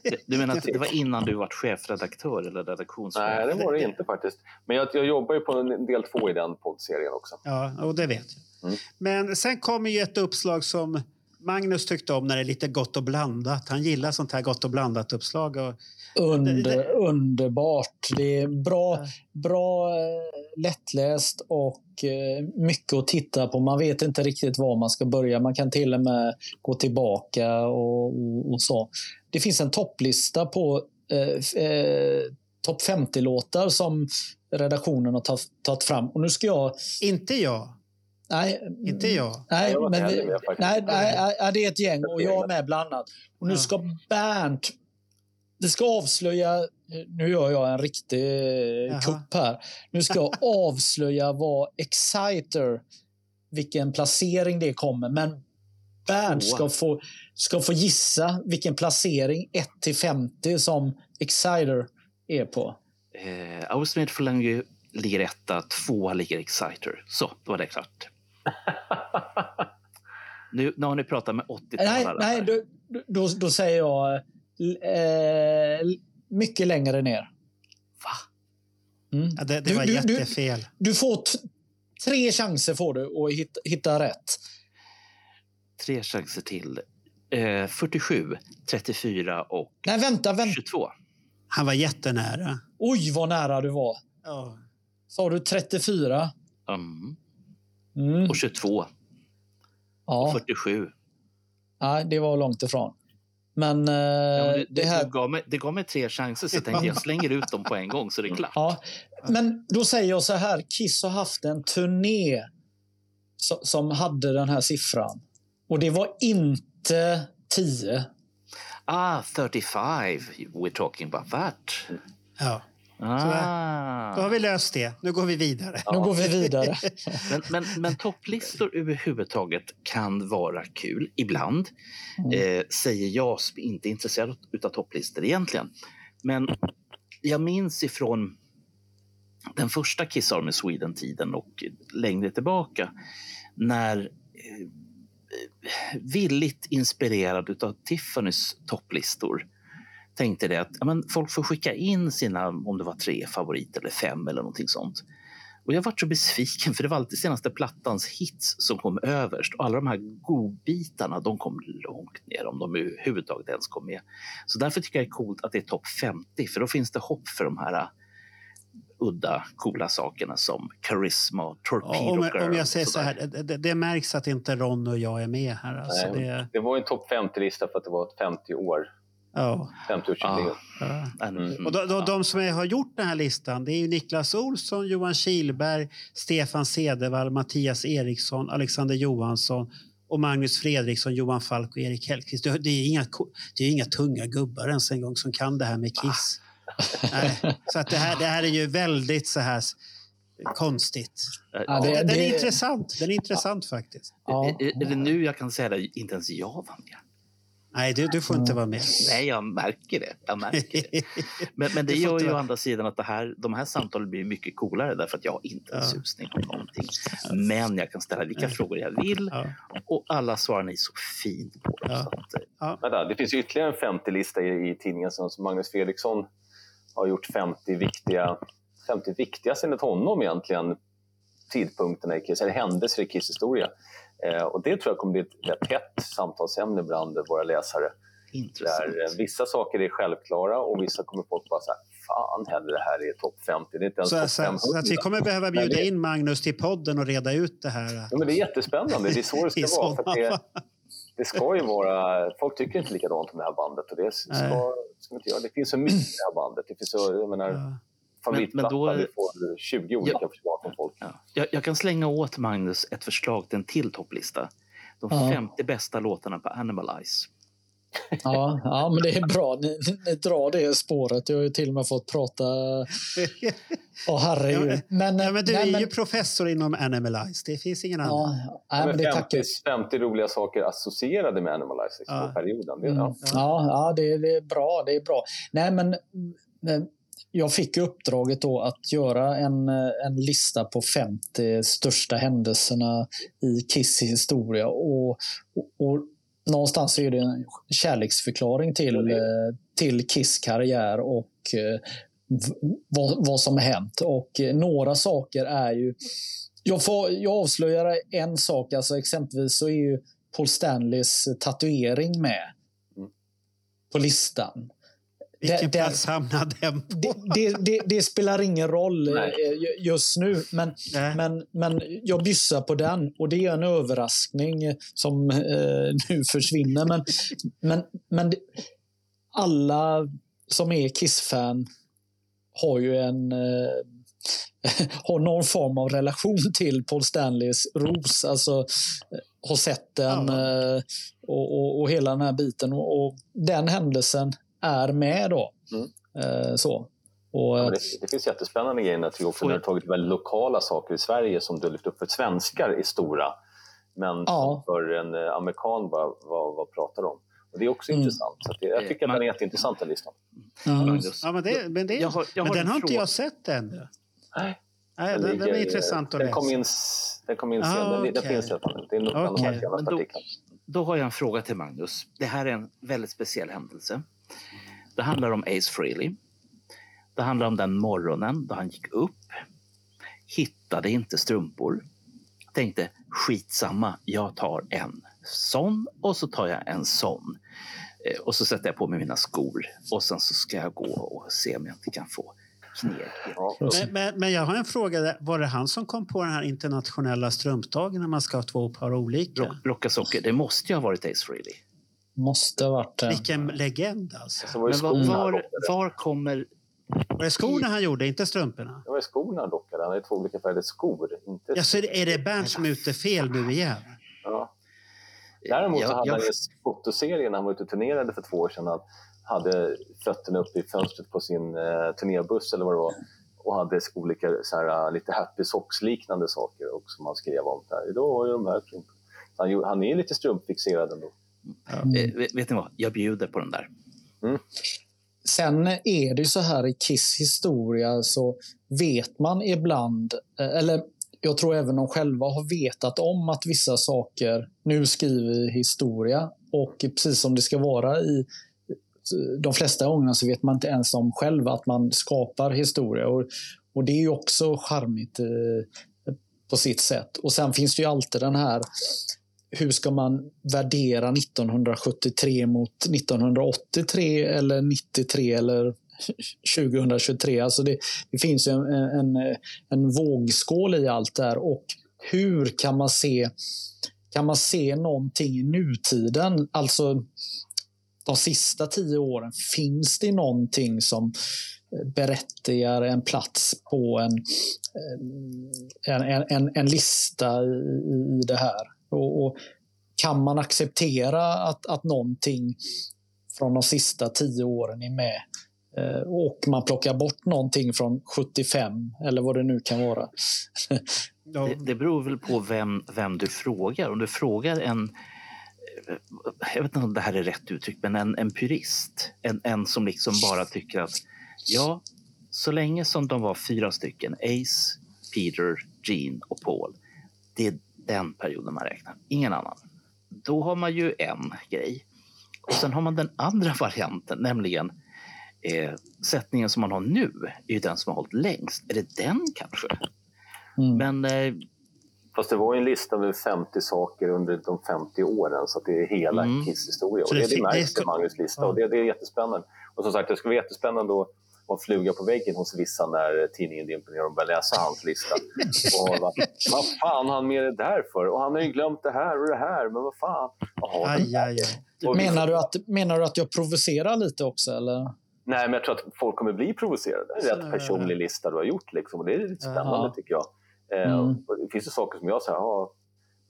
Du- Du menar att det var innan du var chefredaktör eller redaktionschef? Nej, det var det inte faktiskt. Men jag, jag jobbar ju på en del två i den poddserien också. Ja, och det vet jag. Mm. Men sen kommer ju ett uppslag som Magnus tyckte om när det är lite gott och blandat. Han gillar sånt här gott och blandat uppslag. Och, Under, Underbart. Det är bra, bra eh, lättläst och eh, mycket att titta på. Man vet inte riktigt var man ska börja. Man kan till och med gå tillbaka och, och, och så. Det finns en topplista på eh, eh, topp 50-låtar som redaktionen har tagit fram. Och nu ska jag... inte jag. Nej, Inte jag. Nej, Jag men vi, med nej, nej, nej, det är ett gäng och jag är med bland annat. Och nu Ja. ska Bernt... Det ska avslöja... Nu gör jag en riktig Jaha. Jaha. kupp här. Nu ska jag avslöja vad Exciter, vilken placering det kommer. Men Bernt ska få, ska få gissa vilken placering 1 till 50 som Exciter är på. Eh, Aerosmith Falange ligger etta, tvåa ligger Exciter. Så, då var det klart. Nu, nu har ni pratat med 80-talare. Nej, nej då, då, då säger jag eh, mycket längre ner. Va? Mm. Ja, det det Du- var du- du- jättefel. Du får t- tre chanser får du att hitta, hitta rätt. Tre chanser till. Eh, 47, 34 och Nej, vänta, vänta. 22. Han var jättenära. Oj, vad nära du var. Ja. Sa du 34? Mm. Mm. Och 22. Och Ja, 47. nej, det var långt ifrån. Men, eh, Ja, men det, det här... det, gav mig, det gav mig tre chanser så jag tänkte jag slänger ut dem på en gång så det är klart. Ja, men då säger jag så här. Kiss har haft en turné so- som hade den här siffran. Och det var inte 10. Ah, 35. We're talking about that. ja. Ah. Då har vi löst det. Nu går vi vidare. Nu går vi vidare. Men, men, men topplistor överhuvudtaget kan vara kul ibland. Mm. Eh, säger jag som inte är intresserad av topplistor egentligen. Men jag minns ifrån den första Kiss Army Sweden-tiden och längre tillbaka när eh, villigt inspirerad av Tiffany's topplistor tänkte det att ja, men folk får skicka in sina, om det var tre favoriter eller fem eller någonting sånt. Och jag var så besviken för det var alltid senaste plattans hits som kom överst och alla de här godbitarna de kom långt ner om de överhuvudtaget ens kom med. Så därför tycker jag det är coolt att det är topp 50 för då finns det hopp för de här uh, udda, coola sakerna som Charisma och Torpedo Om, Girl. om jag säger så här, det, det, det märks att inte Ron och jag är med här. Alltså, Nej. det, Det var en topp 50-lista för att det var ett 50 år. Ja, 50-årsjubileum. ja. Mm. Och de, de, de som har gjort den här listan det är ju Niklas Olsson, Johan Kilberg, Stefan Cedervall, Mattias Eriksson, Alexander Johansson och Magnus Fredriksson, Johan Falk och Erik Hellqvist. Det, det, är inga, det är inga tunga gubbar ens en gång som kan det här med Kiss. Nej, så att det, här, det här är ju väldigt så här konstigt. Ja, det- Den är det- intressant. Den är intressant faktiskt. Ja. Är, är det nu jag kan säga det? Inte ens jag var med. Nej, du, du får inte vara med. Nej, jag märker det. Jag märker det. Men, men det gör ju å andra sidan att det här, de här samtalen blir mycket coolare därför att jag har inte en Ja. susning om någonting. Men jag kan ställa vilka frågor jag vill Ja. och alla svarar ni så fint på. Ja. Så att, eh, Vänta, det finns ju ytterligare en 50-lista i, i tidningen som som Magnus Fredriksson har gjort 50 viktiga, 50 viktigaste enligt honom egentligen tidpunkterna i Kiss, eller händelser i Kiss historia. Eh, och det tror jag kommer bli ett rätt hett samtalsämne bland våra läsare. intressant. Där eh, vissa saker är självklara och vissa kommer folk bara så här, fan heller det här är topp 50, det är inte ens Så, topp så, 500. så att vi kommer behöva bjuda in Magnus till podden och reda ut det här. Ja, men det är jättespännande, det är så det I ska vara. Sådana det, det ska ju vara, folk tycker inte likadant om det här bandet och det ska, ska inte göra. Det finns så mycket i det här bandet. Det finns så, jag menar, Ja. Favoritplatta, Men- men då- vi får 20 olika förslag från folk. Ja. Jag, jag kan slänga åt Magnus ett förslag till en till topplista. De Ja. 50 bästa låtarna på Animalize. Ja, ja, men det är bra. Ni, ni drar det spåret. Jag har ju till och med fått prata... Åh, herregud. Men, Ja, men du nej, är men- ju professor inom Animalize. Det finns ingen annan. Ja, men det Men tackar 50, 50 roliga saker associerade med Animalize liksom, Ja. perioden. Det, Mm. ja. Ja, ja det, det är bra. Det är bra. Nej, men, men jag fick uppdraget då att göra en, eh, en lista på 50 största händelserna i Kiss historia. Och, och, och någonstans är det en kärleksförklaring till, eh, till Kiss karriär och eh, vad, vad som har hänt. Och några saker är ju... Jag, får, jag avslöjar en sak, alltså exempelvis så är ju Paul Stanleys tatuering med Mm. på listan. Vilken Det- plats hamnade den på? Det, det, det, det spelar ingen roll Nej. eh, ju- just nu, men, Nej. men, men jag byssar på den och det är en överraskning eh, som eh, nu försvinner. Men, men, men alla som är Kiss-fan har ju en eh, har någon form av relation till Paul Stanleys ros. Alltså eh, har sett den eh, och, och, och hela den här biten. Och, och den händelsen är med då. Mm. Eh, så. Och, Ja, eh, det, det finns jättespännande grejer när du också du tagit väldigt lokala saker i Sverige som du har lyft upp för svenskar är stora. Men Ja. för en eh, amerikan bara, vad, vad pratar de om? Och det är också Mm. intressant. Så att det, jag tycker att Man- den är jätteintressant den listan. Magnus. Ja, men det, men det, Jag har- jag men har den en har inte jag sett ännu. Nej, Nej, den, den är intressant att den kom läsa. in, den kom in Ah, sen. Den, den okej. finns redan. Det är men senaste då-. Då har jag en fråga till Magnus. Det här är en väldigt speciell händelse. Det handlar om Ace Frehley. Det handlar om den morgonen då han gick upp, hittade inte strumpor, tänkte skitsamma, jag tar en sån och så tar jag en sån. Eh, Och så sätter jag på mig mina skor och sen så ska jag gå och se om jag inte kan få kneg. Men, men, men jag har en fråga. Var det han som kom på den här internationella strumpdagen när man ska ha två par olika? Rock, rocka socker, det måste ju ha varit Ace Frehley. Måste ha varit det. Vilken legend alltså. Men var, var, var kommer Var det skorna han gjorde, inte strumporna? Det var skorna han rockade. Han hade två olika färgade skor. Inte Ja, så är det- är det Bernt som är ute fel nu igen? Ja. Däremot så hade jag- han ju en fotoserie när han var ute och turnerade för två år sedan. Han hade fötterna uppe i fönstret på sin eh, turnébuss eller vad det var och hade olika så här, lite happy socks-liknande saker och som han skrev om. Där. Idag har jag de här Han, han är lite strumpfixerad ändå. Eh, vet, vet ni vad? Jag bjuder på den där. Sen är det ju så här i Kiss historia så vet man ibland, eh, eller jag tror även de själva har vetat om att vissa saker, nu skriver vi historia och precis som det ska vara i de flesta gångerna så vet man inte ens om själva att man skapar historia. Och, och det är ju också charmigt eh, på sitt sätt. Och sen finns det ju alltid den här hur ska man värdera 1973 mot 1983 eller 93 eller 2023? Alltså det, det finns ju en, en, en vågskål i allt det här och hur kan man se kan man se någonting i nutiden, alltså de sista tio åren, finns det någonting som berättigar en plats på en, en, en, en, en lista i, i det här? Och, och kan man acceptera att, att någonting från de sista tio åren är med eh, och man plockar bort någonting från 75 eller vad det nu kan vara? Det, det beror väl på vem, vem du frågar. Om du frågar en, eh, jag vet inte om det här är rätt uttryck, men en, en purist. En, en som liksom bara tycker att ja, så länge som de var fyra stycken, Ace, Peter, Gene och Paul. Det är den perioden man räknar, ingen annan. Då har man ju en grej. Och sen har man den andra varianten, nämligen eh, sättningen som man har nu är ju den som har hållit längst. Är det den kanske? Mm. Men eh, Fast det var ju en lista med 50 saker under de 50 åren så att det är hela Mm. Kiss historia. Och det det, det märks det- i Magnus lista Ja. och det, det är jättespännande. Och som sagt, det skulle vara jättespännande att vara fluga på väggen hos vissa när tidningen dimper ner och börjar läsa hans lista. Och vad, vad fan har han med det där för? Och han har ju glömt det här och det här, men vad fan? Jaha, Aj, aj, aj. Och Menar du, att, menar du att jag provocerar lite också? Eller? Nej, men jag tror att folk kommer bli provocerade. Det är en rätt personlig lista du har gjort. Liksom. Och det är lite spännande Ja. tycker jag. Eh, Mm. och Det finns ju saker som jag säger, ja,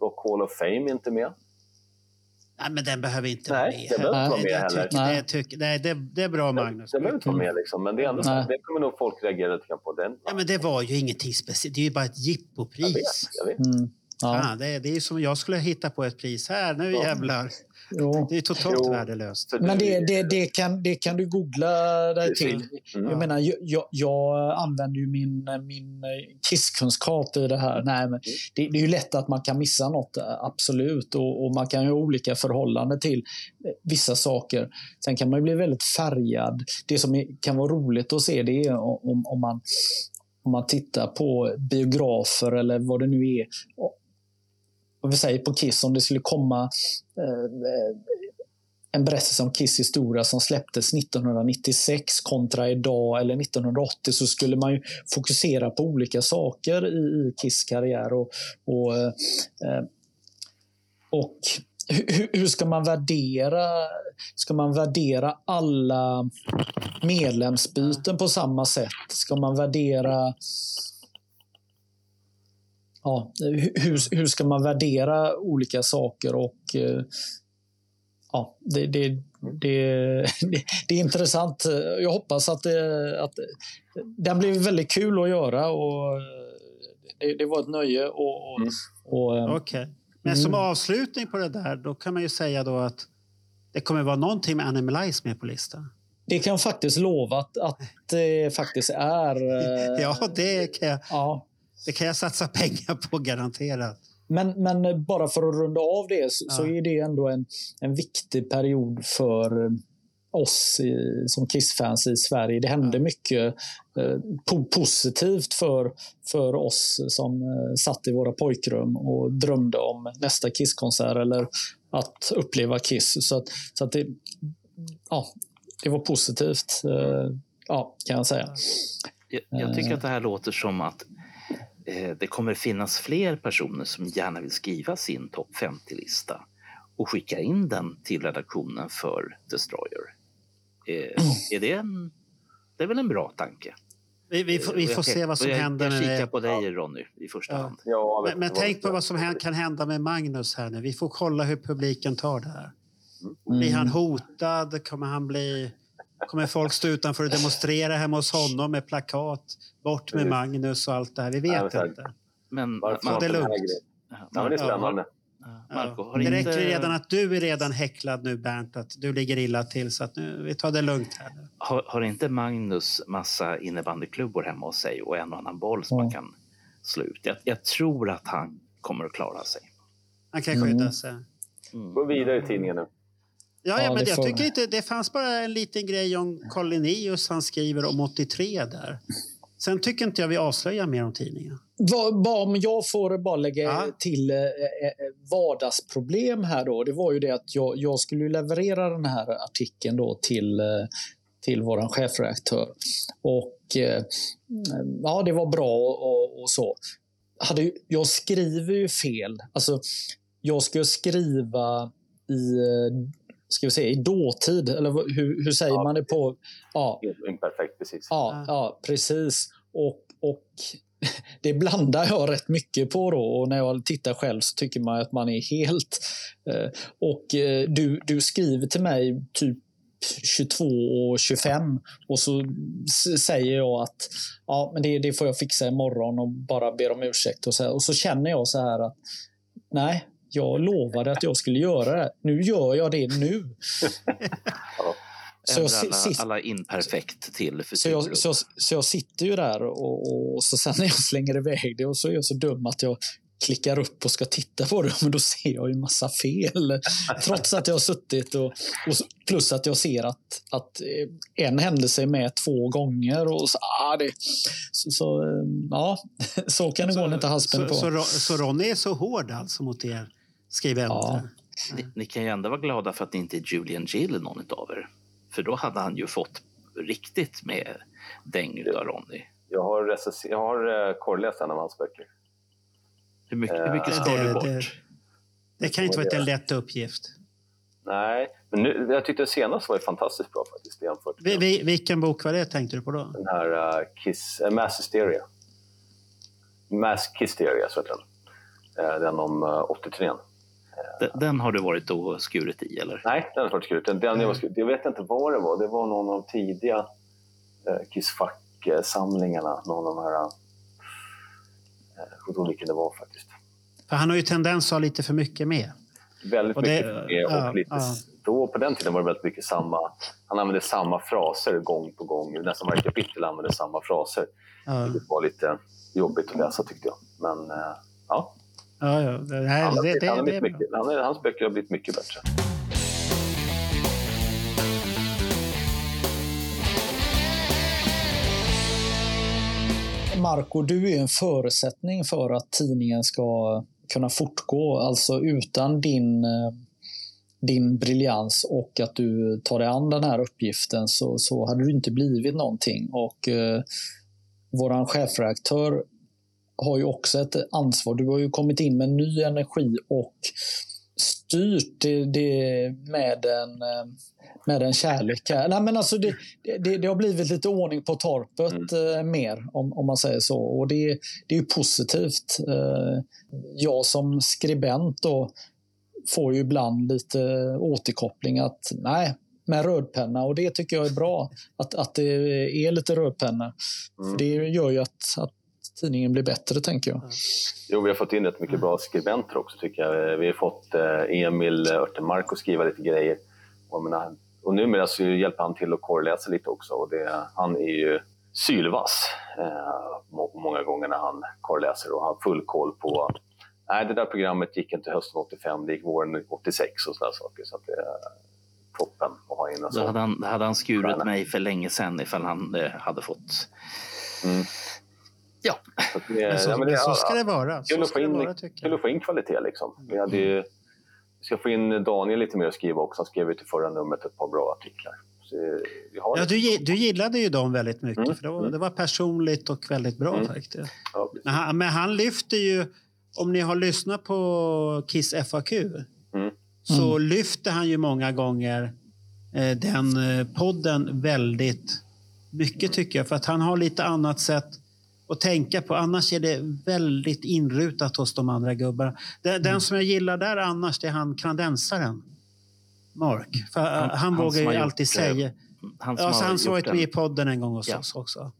Rock Hall of Fame är inte med. Nej, men den behöver inte Nej, vara med. den behöver inte vara Det- med det heller. tycker- Nej. det tycker- Nej, det, det är bra Magnus. Den behöver inte vara med liksom. Men det, är ändå, Nej. det kommer nog folk reagera lite grann på. Den, Ja, men det var ju ingenting speciellt. Det är ju bara ett jag vet, jippopris. jag vet. Mm. Ja. Ja. det, det är som jag skulle hitta på ett pris. Här, nu Ja. jävlar. Det är totalt Jo. värdelöst. Men det, det, det, kan, det kan du googla dig till. Mm. Jag menar, jag- jag, använder ju min, min kisskunskap i det här. Nej, men det, det är ju lätt att man kan missa något, absolut. Och, och man kan ju ha olika förhållanden till vissa saker. Sen kan man ju bli väldigt färgad. Det som kan vara roligt att se det är om, om, man, om man tittar på biografer eller vad det nu är. Och- vi säger på Kiss, om det skulle komma eh, eh en berättelse om Kiss historia som släpptes 1996 kontra idag eller 1980 så skulle man ju fokusera på olika saker i, i Kiss karriär. Och, och, eh, eh och hur, hur ska man värdera Ska man värdera alla medlemsbyten på samma sätt? Ska man värdera Ja, hur, hur ska man värdera olika saker och eh, ja, det, det, det, det, det är intressant. Jag hoppas att, det, att den blev väldigt kul att göra och det, det var ett nöje. Och, och, Mm. och, eh, Okej. Men som Mm. avslutning på det där, då kan man ju säga då att det kommer vara någonting med Animalize med på listan. Det kan jag faktiskt lova att, att det faktiskt är. eh, Ja, det kan jag, ja. Det kan jag satsa pengar på garanterat. Men, men bara för att runda av det så, så Ja. är det ändå en, en viktig period för eh, oss i, som Kiss-fans i Sverige. Det hände Ja. mycket eh, po positivt för, för oss som eh, satt i våra pojkrum och drömde om nästa Kiss-konsert eller att uppleva Kiss. Så att, så att det, ja, det var positivt, eh, ja, kan jag säga. Jag, jag tycker att det här låter som att det kommer finnas fler personer som gärna vill skriva sin topp 50-lista och skicka in den till redaktionen för Destroyer. Eh, är det, en, det är väl en bra tanke? Vi, vi, får, vi jag får se vad som jag, händer Jag kikar det. på dig Ronny i första Ja. hand. Ja, Men, men tänk på vad som kan hända med Magnus här nu. Vi får kolla hur publiken tar det här. Blir han hotad? Kommer han bli... Kommer folk stå utanför och demonstrera hemma hos honom med plakat? Bort med Precis. Magnus och allt det här. Vi vet men så- inte. Men Varför det är lugnt. Ja, men det är spännande. ja, Marco, Det inte, räcker redan att du är redan häcklad nu Bernt, att du ligger illa till. Så att nu, vi tar det lugnt här nu. har, har inte Magnus massa innebandyklubbor hemma hos sig och en och annan boll som Ja. man kan slå ut? Jag, jag tror att han kommer att klara sig. Han kan skydda sig. Mm. Gå vidare i tidningen nu. Ja, Ja, men det jag tycker inte, det fanns bara en liten grej om Linnaeus han skriver om 83 där. Sen tycker inte jag vi avslöjar mer om tidningen. Om jag får bara lägga Ja. till eh, eh, vardagsproblem här då. Det var ju det att jag, jag skulle leverera den här artikeln då till, eh, till vår chefredaktör. Och eh, ja, det var bra och, och, så. Hade, jag skriver ju fel. Alltså, jag ska skriva i, eh, ska vi säga, i dåtid. Eller hur, hur säger Ja. man det på... Ja, Imperfekt, precis. Ja, Ja. precis. Och, och det blandar jag rätt mycket på då. Och när jag tittar själv så tycker man att man är helt... Eh, och eh, du, du skriver till mig typ 22 och 25 och så säger jag att ja, men det, det får jag fixa imorgon och bara ber om ursäkt. Och så, här. och så känner jag så här att nej, jag lovade att jag skulle göra det. Nu gör jag det nu. Så jag alla, alla imperfekt till så jag, så, så jag sitter ju där och, och så sen när jag slänger iväg det och så är jag så dum att jag klickar upp och ska titta på det, men då ser jag ju massa fel. Trots att jag har suttit och, och så- plus att jag ser att, att eh, en händelse är med två gånger. Och så, ah, det, så, så, eh, ja, så kan det gå när inte så, på. så, så Ronny är så hård alltså mot er skribenter? Ja. Ni, ni kan ju ändå vara glada för att det inte är Julian Gill någon av er. För då hade han ju fått riktigt med däng utav Ronny. Jag har, recensi- jag har eh, korrläst en av hans böcker. Hur mycket, hur mycket Eh, ska det- du bort? det- Det kan inte vara en lätt uppgift. Nej, men nu, jag tyckte senast var fantastiskt bra faktiskt jämfört med vi, vilken bok var det tänkte du på då? den här uh, Kiss, uh, Mass Hysteria. Mass Hysteria, så heter den. Eh, den om uh, 83 Den, den har du varit och skurit i, eller? Nej, den har varit skriven. Den, den jag, var skriven. jag vet inte vad det var. Det var någon av de tidiga uh, Kiss Fuck-samlingarna. Någon av de här... Uh, jag kommer vilken det var faktiskt. För han har ju tendens att ha lite för mycket med. Väldigt Och det- mycket med och ja, lite, ja. Då på den tiden var det väldigt mycket samma... Han använde samma fraser gång på gång. Nästan varje kapitel använde samma fraser. Ja, Det var lite jobbigt att läsa tyckte jag. Men eh, ja, ja, ja. Det, här, han det, det, han det mycket, han hans böcker har blivit mycket bättre. Marco, du är en förutsättning för att tidningen ska kunna fortgå. Alltså utan din, eh, din briljans och att du tar dig an den här uppgiften så, så hade du inte blivit någonting. Och eh, våran chefredaktör har ju också ett ansvar. Du har ju kommit in med ny energi och styrt det, det med en eh, med en kärlek. här. Nej, men alltså det, det, det har blivit lite ordning på torpet eh, mer, om, om man säger så. Och det, det är ju positivt. Eh, jag som skribent då får ju ibland lite återkoppling att nej, med rödpenna och det tycker jag är bra. Att, att det är lite rödpenna. För det gör ju att, att tidningen blir bättre, tänker jag. Jo, vi har fått in rätt mycket bra skribenter också tycker jag. Vi har fått eh, Emil Örtenmark att skriva lite grejer. Och, menar, och numera så hjälper han till att korrläsa lite också. Och det, han är ju sylvass eh, må- många gånger när han korrläser och har full koll på Nej, det där programmet gick inte hösten 85, det gick våren 86 och sådana saker. Så att det är toppen att ha in en Då sån. hade han, hade han skurit mig för länge sedan ifall han eh, hade fått... Mm. Ja, Så, att det, Men så, ja, men det- så ska det vara. Kul Så att, ska få det in, vara, tycker kul jag. att få in kvalitet. Liksom. Vi, hade ju, vi ska få in Daniel lite mer att skriva också. Han skrev ju till förra numret ett par bra artiklar. Har Ja, du, du gillade ju dem väldigt mycket, Mm, för det var, mm. det var personligt och väldigt bra Mm. faktiskt. ja. Men han, men han lyfter ju, om ni har lyssnat på Kiss FAQ, Mm. så lyfter han ju många gånger eh, den eh, podden väldigt mycket tycker jag. För att han har lite annat sätt att tänka på. Annars är det väldigt inrutat hos de andra gubbarna. Den, Mm. som jag gillar där annars, det är han kanadensaren. Mark. För eh, han, Han- vågar ju alltid eh, säga... han som Ja, så har han som varit den- med i podden en gång hos Ja. oss också.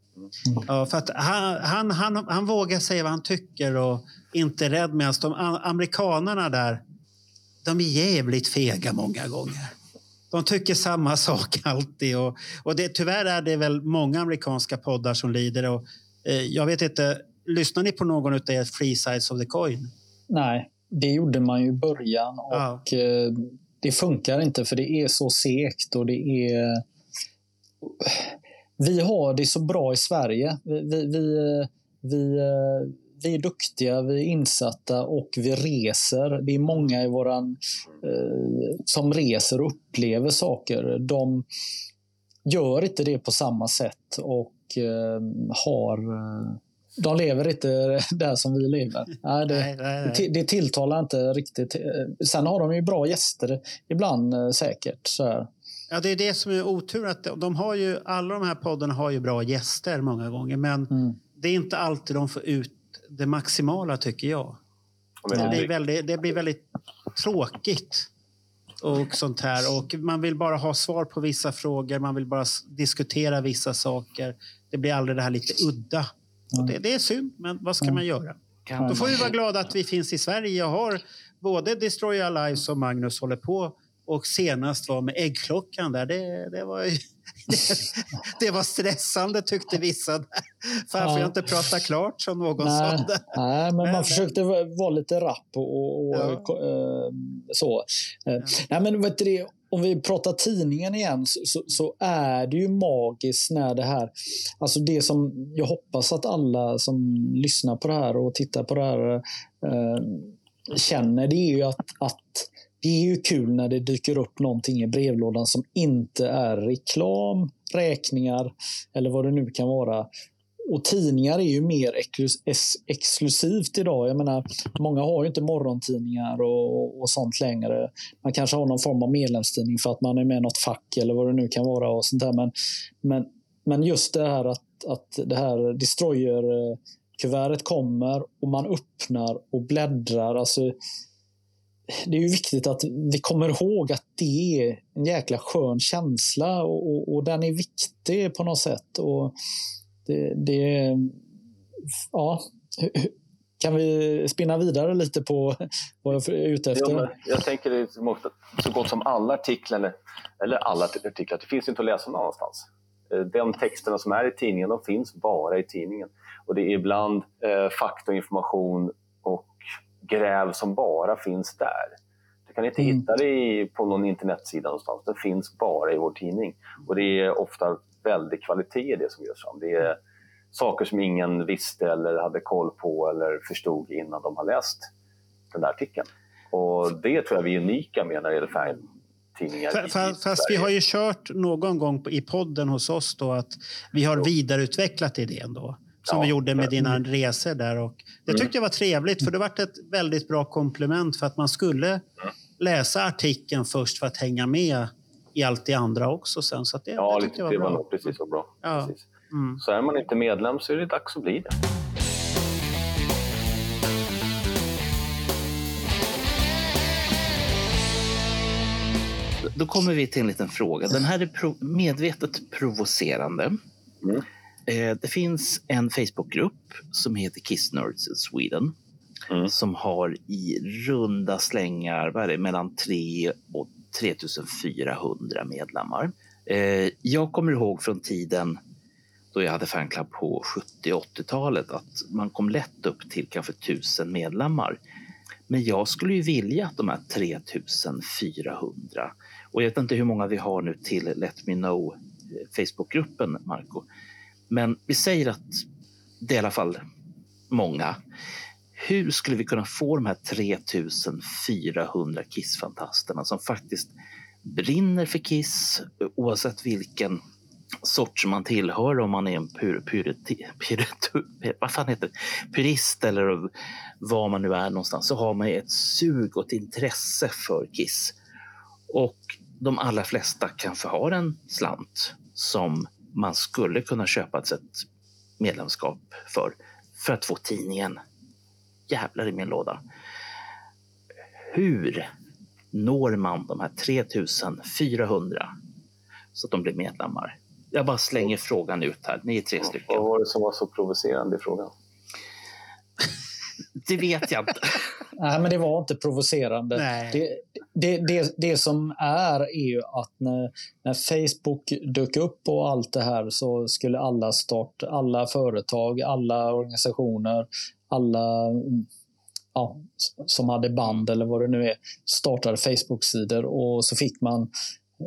Ja, för att han, han, han, han vågar säga vad han tycker och inte är rädd medan de amerikanerna där, de är jävligt fega många gånger. De tycker samma sak alltid. Och, och det, tyvärr är det väl många amerikanska poddar som lider. Och, jag vet inte, lyssnar ni på någon av er Free Sides of the Coin? Nej, det gjorde man ju i början och Ja. eh, det funkar inte för det är så segt och det är... Vi har det så bra i Sverige. Vi, vi, vi, eh, vi, eh, vi är duktiga, vi är insatta och vi reser. Det är många i våran, eh, som reser och upplever saker. De gör inte det på samma sätt och eh, har... Eh, de lever inte där som vi lever. Nej, det, Nej, nej, nej. det, tilltalar inte riktigt. Eh, Sen har de ju bra gäster ibland eh, säkert. Så här. Ja, det är det som är otur. Att de- har ju, alla de här poddarna har ju bra gäster många gånger. Men Mm. det är inte alltid de får ut det maximala tycker jag. Ja, Det blir väldigt, det blir väldigt tråkigt. Och sånt här. Och man vill bara ha svar på vissa frågor. Man vill bara diskutera vissa saker. Det blir aldrig det här lite udda. Och det, det är synd, men vad ska man göra? Då får vi vara glada att vi finns i Sverige och har både Destroy Our Lives som Magnus håller på och senast var med äggklockan där. Det, det, var, ju- det var stressande tyckte vissa. Där. Ja. får jag inte prata klart som någon Nej, sa. där. nej, men Men- man försökte va- vara lite rapp och, och Ja. eh, så. Eh, Nej, men vet du om vi pratar tidningen igen så, så, så är det ju magiskt när det här, alltså det som jag hoppas att alla som lyssnar på det här och tittar på det här eh, känner, det är ju att, att det är ju kul när det dyker upp någonting i brevlådan som inte är reklam, räkningar eller vad det nu kan vara. Och tidningar är ju mer exklusivt idag. Jag menar, många har ju inte morgontidningar och, och sånt längre. Man kanske har någon form av medlemstidning för att man är med i något fack eller vad det nu kan vara. och sånt där. Men, men, men just det här att, att det här destroyer-kuvertet kommer och man öppnar och bläddrar. Alltså, det är ju viktigt att vi kommer ihåg att det är en jäkla skön känsla och, och, och den är viktig på något sätt. Och det, det ja, kan vi spinna vidare lite på vad jag är ute efter? Ja, jag tänker det så gott som alla artiklar, eller- alla artiklar, det finns inte att läsa någon annanstans. Eh, De texterna som är i tidningen, de finns bara i tidningen. Och det är ibland eh, fakta och information och gräv som bara finns där. Du kan inte Mm. hitta det på någon internetsida någonstans. Det finns bara i vår tidning. Och det är ofta väldigt kvalitet i det som görs fram. Det är saker som ingen visste eller hade koll på eller förstod innan de har läst den där artikeln. Och det tror jag vi är unika med när det gäller färgtidningar. Fa- i fa- Fast vi har ju kört någon gång i podden hos oss då att vi har vidareutvecklat idén då. Som Ja. vi gjorde med dina resor där. Och det Mm. tyckte jag var trevligt för det var ett väldigt bra komplement för att man skulle läsa artikeln först för att hänga med i allt det andra också sen. Så att det, Ja, det lite, var bra. nog precis så bra. Ja. Precis. Mm. Så är man inte medlem så är det dags att bli det. Då kommer vi till en liten fråga. Den här är pro- medvetet provocerande. Mm. Eh, det finns en Facebookgrupp som heter Kiss Nerds in Sweden Mm. som har i runda slängar vad är det, mellan 3 och 3400 medlemmar. Eh, jag kommer ihåg från tiden då jag hade fanclub på 70 och 80-talet att man kom lätt upp till kanske 1000 medlemmar. Men jag skulle ju vilja att de här 3400 och jag vet inte hur många vi har nu till Let Me Know-Facebookgruppen, eh, Marco. Men vi säger att det är i alla fall många. Hur skulle vi kunna få de här 3400 Kiss-fantasterna som faktiskt brinner för Kiss oavsett vilken sort som man tillhör, om man är en pur, puriti, puritu, vad fan heter det? purist eller var man nu är någonstans, så har man ett sug och ett intresse för Kiss. Och de allra flesta kanske har en slant som man skulle kunna köpa ett medlemskap för, för att få tidningen. Jävlar i min låda. Hur når man de här 3400 så att de blir medlemmar? Jag bara slänger frågan ut här. Ni är tre Vad stycken. var det som var så provocerande i frågan? Det vet jag inte. Nej, men det var inte provocerande. Nej. Det, det, det, det som är är ju att när, när Facebook dök upp och allt det här så skulle alla start, alla företag, alla organisationer, alla mm, ja, som hade band eller vad det nu är, startade Facebook-sidor och så fick man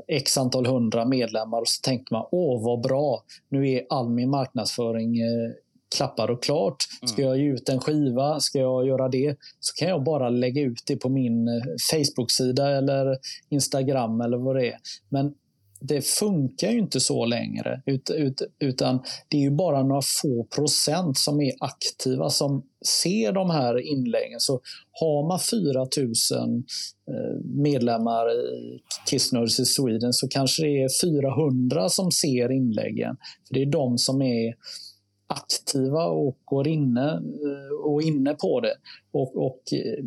x antal hundra medlemmar och så tänkte man åh vad bra, nu är all min marknadsföring eh, klappar och klart. Ska jag ge ut en skiva, ska jag göra det, så kan jag bara lägga ut det på min eh, Facebook-sida eller Instagram eller vad det är. Men det funkar ju inte så längre, ut, ut, utan det är ju bara några få procent som är aktiva som ser de här inläggen. Så har man 4 000 eh, medlemmar i Kiss i Sweden så kanske det är 400 som ser inläggen. För Det är de som är aktiva och går inne eh, och inne på det. Och, och eh,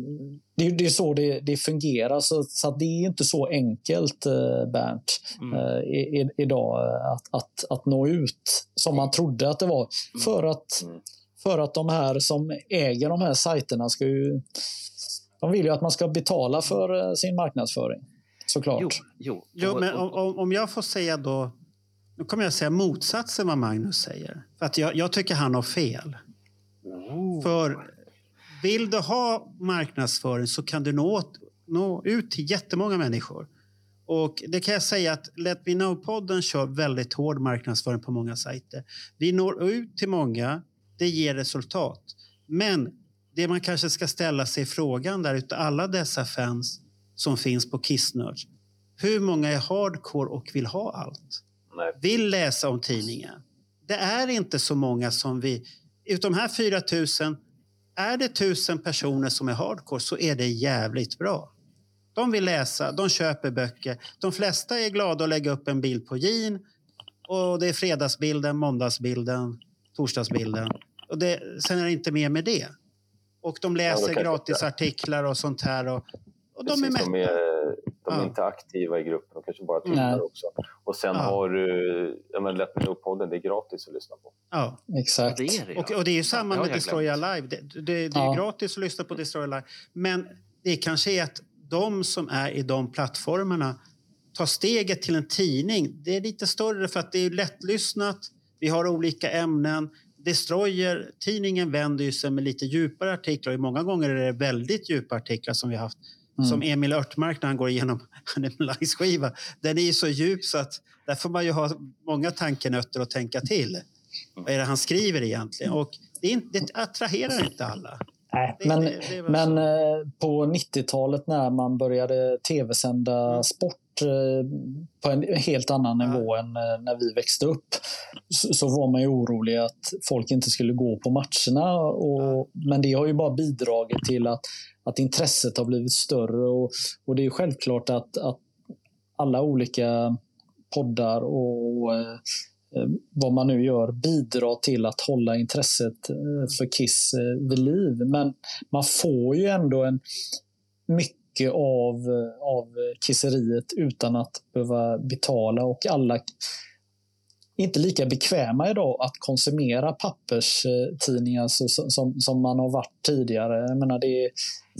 det, det är så det, det fungerar. Så, så att det är inte så enkelt, eh, Bernt, Mm. i, i, idag att, att, att nå ut som man trodde att det var. För att, Mm. för att de här som äger de här sajterna ska ju... De vill ju att man ska betala för sin marknadsföring. Såklart. Jo, jo. Jo, men om- om jag får säga då... Nu kommer jag säga motsatsen vad Magnus säger. För att jag, jag tycker han har fel. För vill du ha marknadsföring så kan du nå, nå ut till jättemånga människor. Och det kan jag säga att Let Me Know-podden kör väldigt hård marknadsföring på många sajter. Vi når ut till många, det ger resultat. Men det man kanske ska ställa sig frågan där utav alla dessa fans som finns på Kissnörds. Hur många är hardcore och vill ha allt? Nej. Vill läsa om tidningen? Det är inte så många som vi... De här 4 000, är det 1000 personer som är hardcore så är det jävligt bra. De vill läsa, de köper böcker. De flesta är glada att lägga upp en bild på Jean. Och det är fredagsbilden, måndagsbilden, torsdagsbilden. Och det, sen är det inte mer med det. Och de läser kanske- gratisartiklar och sånt här. Och, och de är Precis, mätta. de är, de är Ja. inte aktiva i gruppen, de kanske bara tittar Nej. också. Och sen Ja. har du ja, Let Me Know-podden, det är gratis att lyssna på. Ja. Exakt. Det är det, ja. Och, och det är ju samma med jag Destroya glömt. Live. Det, det, det är Ja. gratis att lyssna på Destroya Live. Men det kanske är att de som är i de plattformarna tar steget till en tidning. Det är lite större för att det är lättlyssnat. Vi har olika ämnen. Destroyer, tidningen vänder ju sig med lite djupare artiklar. Många gånger är det väldigt djupa artiklar som vi har haft. Mm. Som Emil Örtmark när han går igenom Animalize skiva. Den är ju så djup så att där får man ju ha många tankenötter att tänka till. Vad är det han skriver egentligen? Och det, är inte, det attraherar inte alla. Nej, Det- men det- men eh, på 90-talet när man började tv-sända Mm. sport eh, på en helt annan Ja. nivå än eh, när vi växte upp så, var man ju orolig att folk inte skulle gå på matcherna. Och, Men det har ju bara bidragit till att, att intresset har blivit större. Och, och det är ju självklart att, att alla olika poddar och eh, eh, vad man nu gör bidrar till att hålla intresset eh, för Kiss eh, vid liv. Men man får ju ändå en mycket av, av kisseriet utan att behöva betala och alla inte lika bekväma idag att konsumera papperstidningar som, som man har varit tidigare. Jag menar, det är,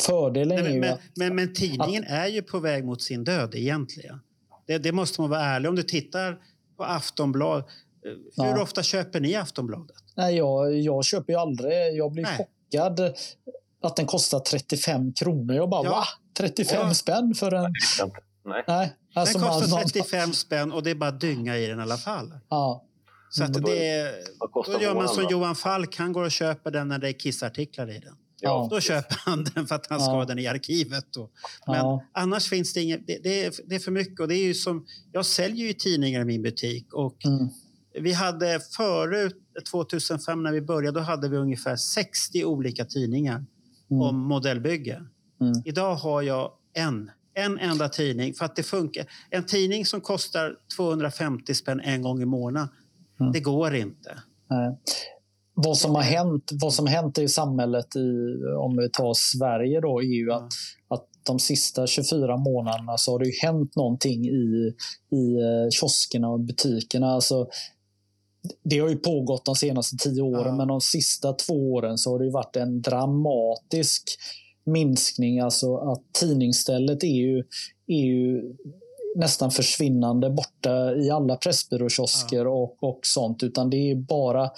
fördelen Nej, är men, ju men, att men, men tidningen är ju på väg mot sin död egentligen. Det, det måste man vara ärlig Om du tittar på Aftonbladet. eh, Hur Ja. ofta köper ni Aftonbladet? Nej, jag, jag köper ju aldrig. Jag blir Nej. chockad att den kostar 35 kronor. Jag bara, Ja. va? 35 Ja. spänn för en... Nej. Nej. Alltså den kostar man- man- 35 spänn och det är bara dynga i den i alla fall. Ja. Så att Mm. det, då gör man som? Johan Falk. Han går och köper den när det är kissartiklar i den. Ja. Då köper han den för att han ska Ja. ha den i arkivet. Då. Men Ja. annars finns det inget. Det, det, är, det är för mycket. Och det är ju som, jag säljer ju tidningar i min butik. Och Mm. Vi hade förut, 2005 när vi började, då hade vi ungefär 60 olika tidningar Mm. om modellbygge. Mm. Idag har jag en, en enda tidning för att det funkar. En tidning som kostar 250 spänn en gång i månaden, Mm. det går inte. Nej. Vad som har hänt, vad som hänt i samhället, i, om vi tar Sverige, då, är ju att, att de sista 24 månaderna så har det ju hänt någonting i, i eh, kioskerna och butikerna. Alltså, det har ju pågått de senaste tio åren, Ja. men de sista två åren så har det varit en dramatisk minskning. Alltså att tidningsstället är ju, är ju nästan försvinnande borta i alla pressbyråkiosker och, och sånt. Utan det är bara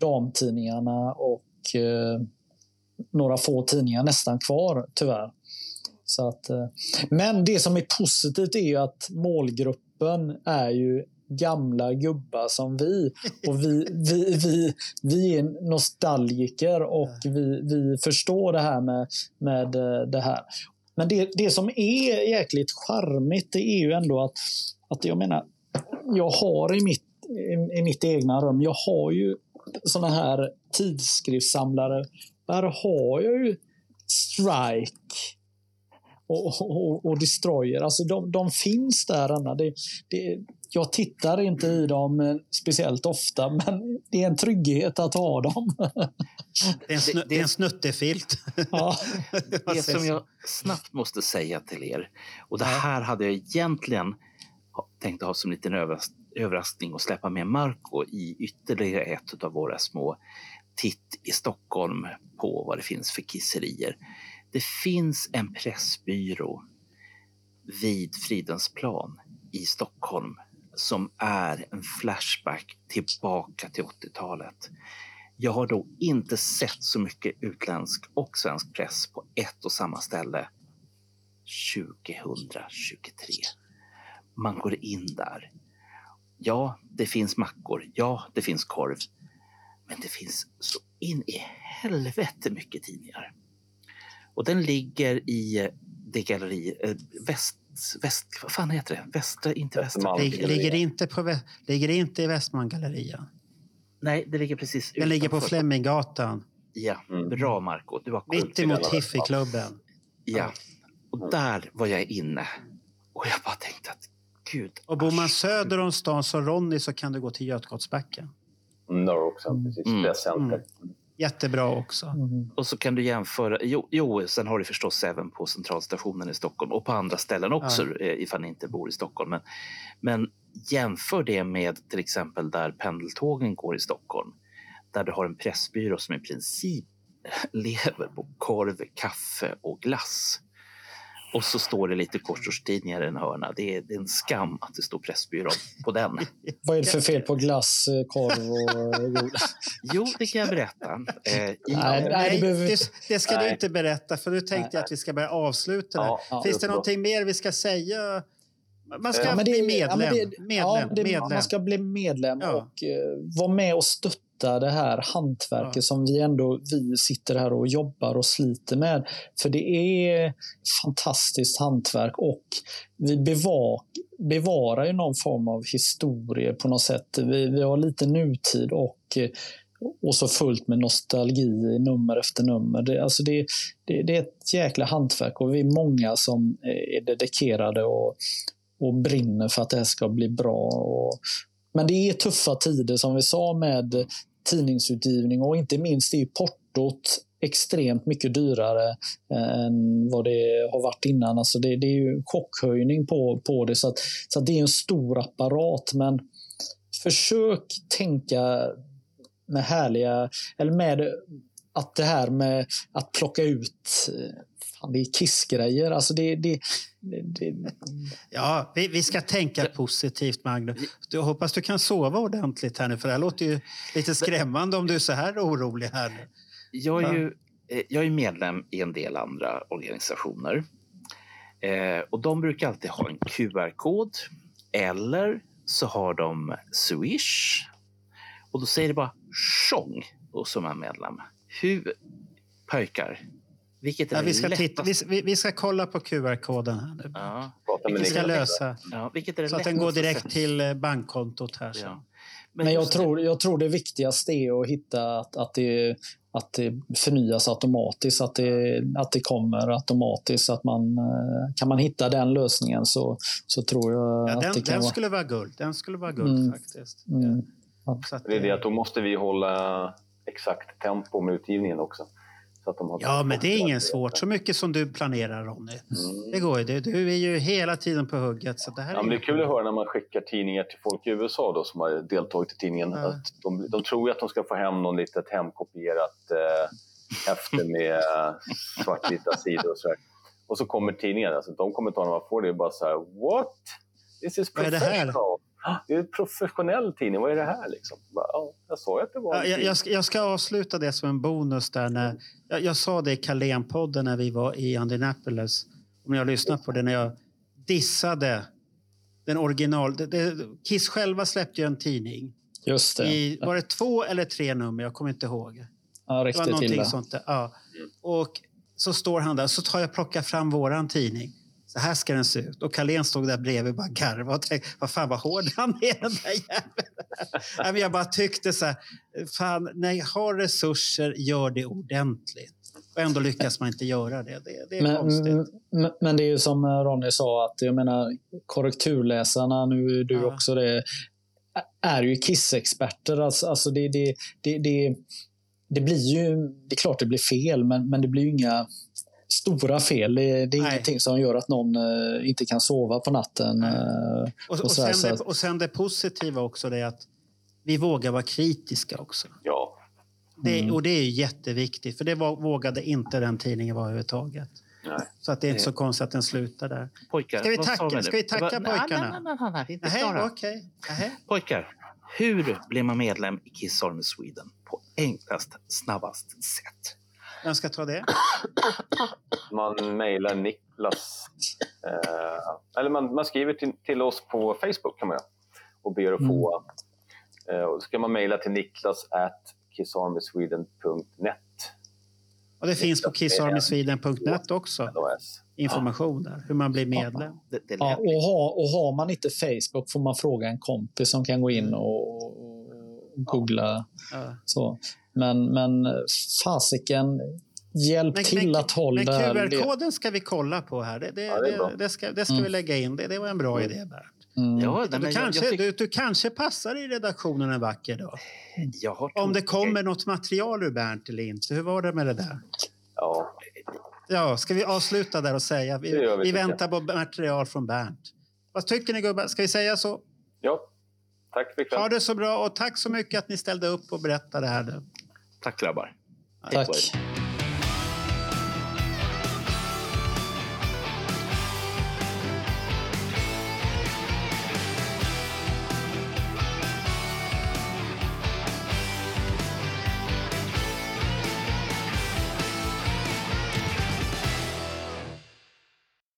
damtidningarna och eh, några få tidningar nästan kvar, tyvärr. Så att, eh, men det som är positivt är ju att målgruppen är ju gamla gubbar som vi. Och vi, vi, vi, vi är nostalgiker och vi, vi förstår det här med, med eh, det här. Men det, det som är jäkligt charmigt det är ju ändå att, att jag menar, jag har i mitt, i, i mitt egna rum, jag har ju såna här tidskriftssamlare. Där har jag ju Strike och, och, och Destroyer. Alltså de, de finns där, Anna. Det, det, jag tittar inte i dem eh, speciellt ofta, men det är en trygghet att ha dem. Det är en, snu, Det- det, är en snuttefilt. ja. Det som jag snabbt måste säga till er, och det här hade jag egentligen tänkt att ha som en liten överraskning och släppa med Marco i ytterligare ett av våra små titt i Stockholm på vad det finns för kisserier. Det finns en pressbyrå vid Fridhemsplan i Stockholm som är en flashback tillbaka till 80-talet. Jag har då inte sett så mycket utländsk och svensk press på ett och samma ställe 2023. Man går in där. Ja, det finns mackor. Ja, det finns korv. Men det finns så in i helvete mycket tidningar. Och den ligger i det galleri, eh, väst, väst, vad fan heter det? Västra, inte västra. Ligger, inte på, ligger inte i Västmangallerian. Nej, det ligger precis Den ligger på. Fleminggatan. Ja, Mm. bra Marco. Du koll. Mitt emot Hiffiklubben. Ja, och där var jag inne. Och jag bara tänkte att gud. Och bor man asch. söder om stan som Ronny så kan du gå till Götgatsbacken. Norr också, precis. Mm. Presscenter. Jättebra också. Mm. Och så kan du jämföra. Jo, jo, sen har du förstås även på centralstationen i Stockholm och på andra ställen också eh, ifall ni inte bor i Stockholm. Men, men jämför det med till exempel där pendeltågen går i Stockholm. Där du har en pressbyrå som i princip lever på korv, kaffe och glass. Och så står det lite korsordstidningar i en hörna. Det är, det är en skam att det står Pressbyrån på den. Vad är det för fel på glass, eh, korv och eh? Jo, det kan jag berätta. Eh, i, Nej, Nej, det det, det ska du Nej. inte berätta, för nu tänkte jag att vi ska börja avsluta det. Ja, Finns det det någonting mer vi ska säga? Man ska Ja, bli medlem. ja, medlem, ja, medlem. Man ska bli medlem Ja. och eh, vara med och stötta det här hantverket Ja. som vi ändå vi sitter här och jobbar och sliter med. För det är fantastiskt hantverk och vi bevak, bevarar ju någon form av historia på något sätt. Vi, vi har lite nutid och och så fullt med nostalgi i nummer efter nummer. Det, alltså det, det, det är ett jäkla hantverk och vi är många som är dedikerade och, och brinner för att det här ska bli bra. Och, men det är tuffa tider som vi sa med tidningsutgivning och inte minst är portot extremt mycket dyrare eh, än vad det har varit innan. Alltså det, det är ju chockhöjning på, på det så, att, så att det är en stor apparat men försök tänka med härliga, eller med att det här med att plocka ut eh, fan, det är kissgrejer. Alltså det, det, det, det, Ja, vi, vi ska tänka positivt, Magnus. Jag hoppas du kan sova ordentligt här nu, för det här låter ju lite skrämmande om du är så här orolig här. Jag är ju eh, jag är medlem i en del andra organisationer. Eh, och de brukar alltid ha en QR-kod eller så har de Swish. Och då säger det bara tjong och som är medlem. Hur pojkar? Vilket är Ja, vi, ska titta, vi, vi, vi ska kolla på QR-koden här. Ja, Vi ska lösa ja, vilket är det så att den går direkt till eh, bankkontot här. Ja. men jag just det- tror, jag tror det viktigaste är att hitta att, att, det, att det förnyas automatiskt, att det, att det kommer automatiskt. Att man, eh, kan man hitta den lösningen så, så tror jag Ja, att den det kan den vara... skulle vara guld. Den skulle vara guld Mm. faktiskt. Mm. Att, Det är det eh, att då måste vi hålla exakt tempo med utgivningen också. Så att de har Ja, men det är ingen svårt. Så mycket som du planerar, Ronny. Det går ju. Du, är ju hela tiden på hugget. Så det här Ja, är men det är kul att höra när man skickar tidningar till folk i USA då, som har deltagit i tidningen. Ja. Att de, de tror ju att de ska få hem någon litet hemkopierat eh, häfte med eh, svartvita sidor och så där. Och så kommer tidningen. Alltså, de kommentarerna man får det är bara så här What? This is här? professional. Det är en professionell tidning. Vad är det här liksom? Ja, jag sa att det var Ja, jag, jag, ska, jag ska avsluta det som en bonus. där. När, jag, jag sa det i Carlén-podden när vi var i Indianapolis. Om jag lyssnar på det när jag dissade den original... Det, det, Kiss själva släppte ju en tidning. Just det. I, var det två eller tre nummer? Jag kommer inte ihåg. ja, Det var någonting illa. sånt där. Ja. Och så står han där, så tar jag och plockar fram våran tidning. Så här ska den se ut. Och Carlén stod där bredvid och bara garvade och tänkte, vad fan vad hård han är den där jäveln. Nej, jag bara tyckte så här, fan, när jag har resurser, gör det ordentligt. Och ändå lyckas man inte göra det. Det, det är Men, konstigt. men, men det är ju som Ronny sa, att jag menar korrekturläsarna, nu är du Ja. också det, är ju kissexperter. Alltså, alltså det, det, det, det, det blir ju, det är klart det blir fel, men, men det blir ju inga stora fel. Det, det är Nej. ingenting som gör att någon eh, inte kan sova på natten. Eh, Och, och, och sen det, och sen det positiva också, det är att vi vågar vara kritiska också. Ja, Det, Mm. Och det är jätteviktigt, för det var, vågade inte den tidningen vara överhuvudtaget. nej. Så att det är inte Det- så konstigt att den slutar där. Pojkar, Ska vi tacka- ska vi tacka Det var- pojkarna? Nej, nej, nej, inte okej. Nähä. Pojkar, hur blir man medlem i Kiss Army Sweden på enklast, snabbast sätt? Vem ska ta det? Man mejlar Niklas. Eh, eller man, man skriver till, till oss på Facebook kan man göra. Och ber att få. Eh, och så kan man mejla till niklas at kissarmysweden.net. Och det finns på kissarmysweden.net också. Information där, hur man blir medlem. Det, det Ja, och, ha, och har man inte Facebook får man fråga en kompis som kan gå in och, och googla. Ja. Så. Men, men fasiken, hjälp Men, till men, att hålla... men QR-koden ska vi kolla på här. Det, det, Ja, det det, ska, det ska Mm. vi lägga in. Det, det var en bra Mm. idé, Bernt. Mm. Ja, Du, men jag, kanske, jag, tyck- du, du kanske passar i redaktionen en vacker dag. jag har Om det kommer något material ur Bernt eller inte. Hur var det med det där? Ja, Ja, ska vi avsluta där och säga? Vi, vi, vi väntar på material från Bernt. Vad tycker ni gubbar? Ska vi säga så? Ja, tack för ikväll. Ha det så bra och tack så mycket att ni ställde upp och berättade här. Tack grabbar. Tack.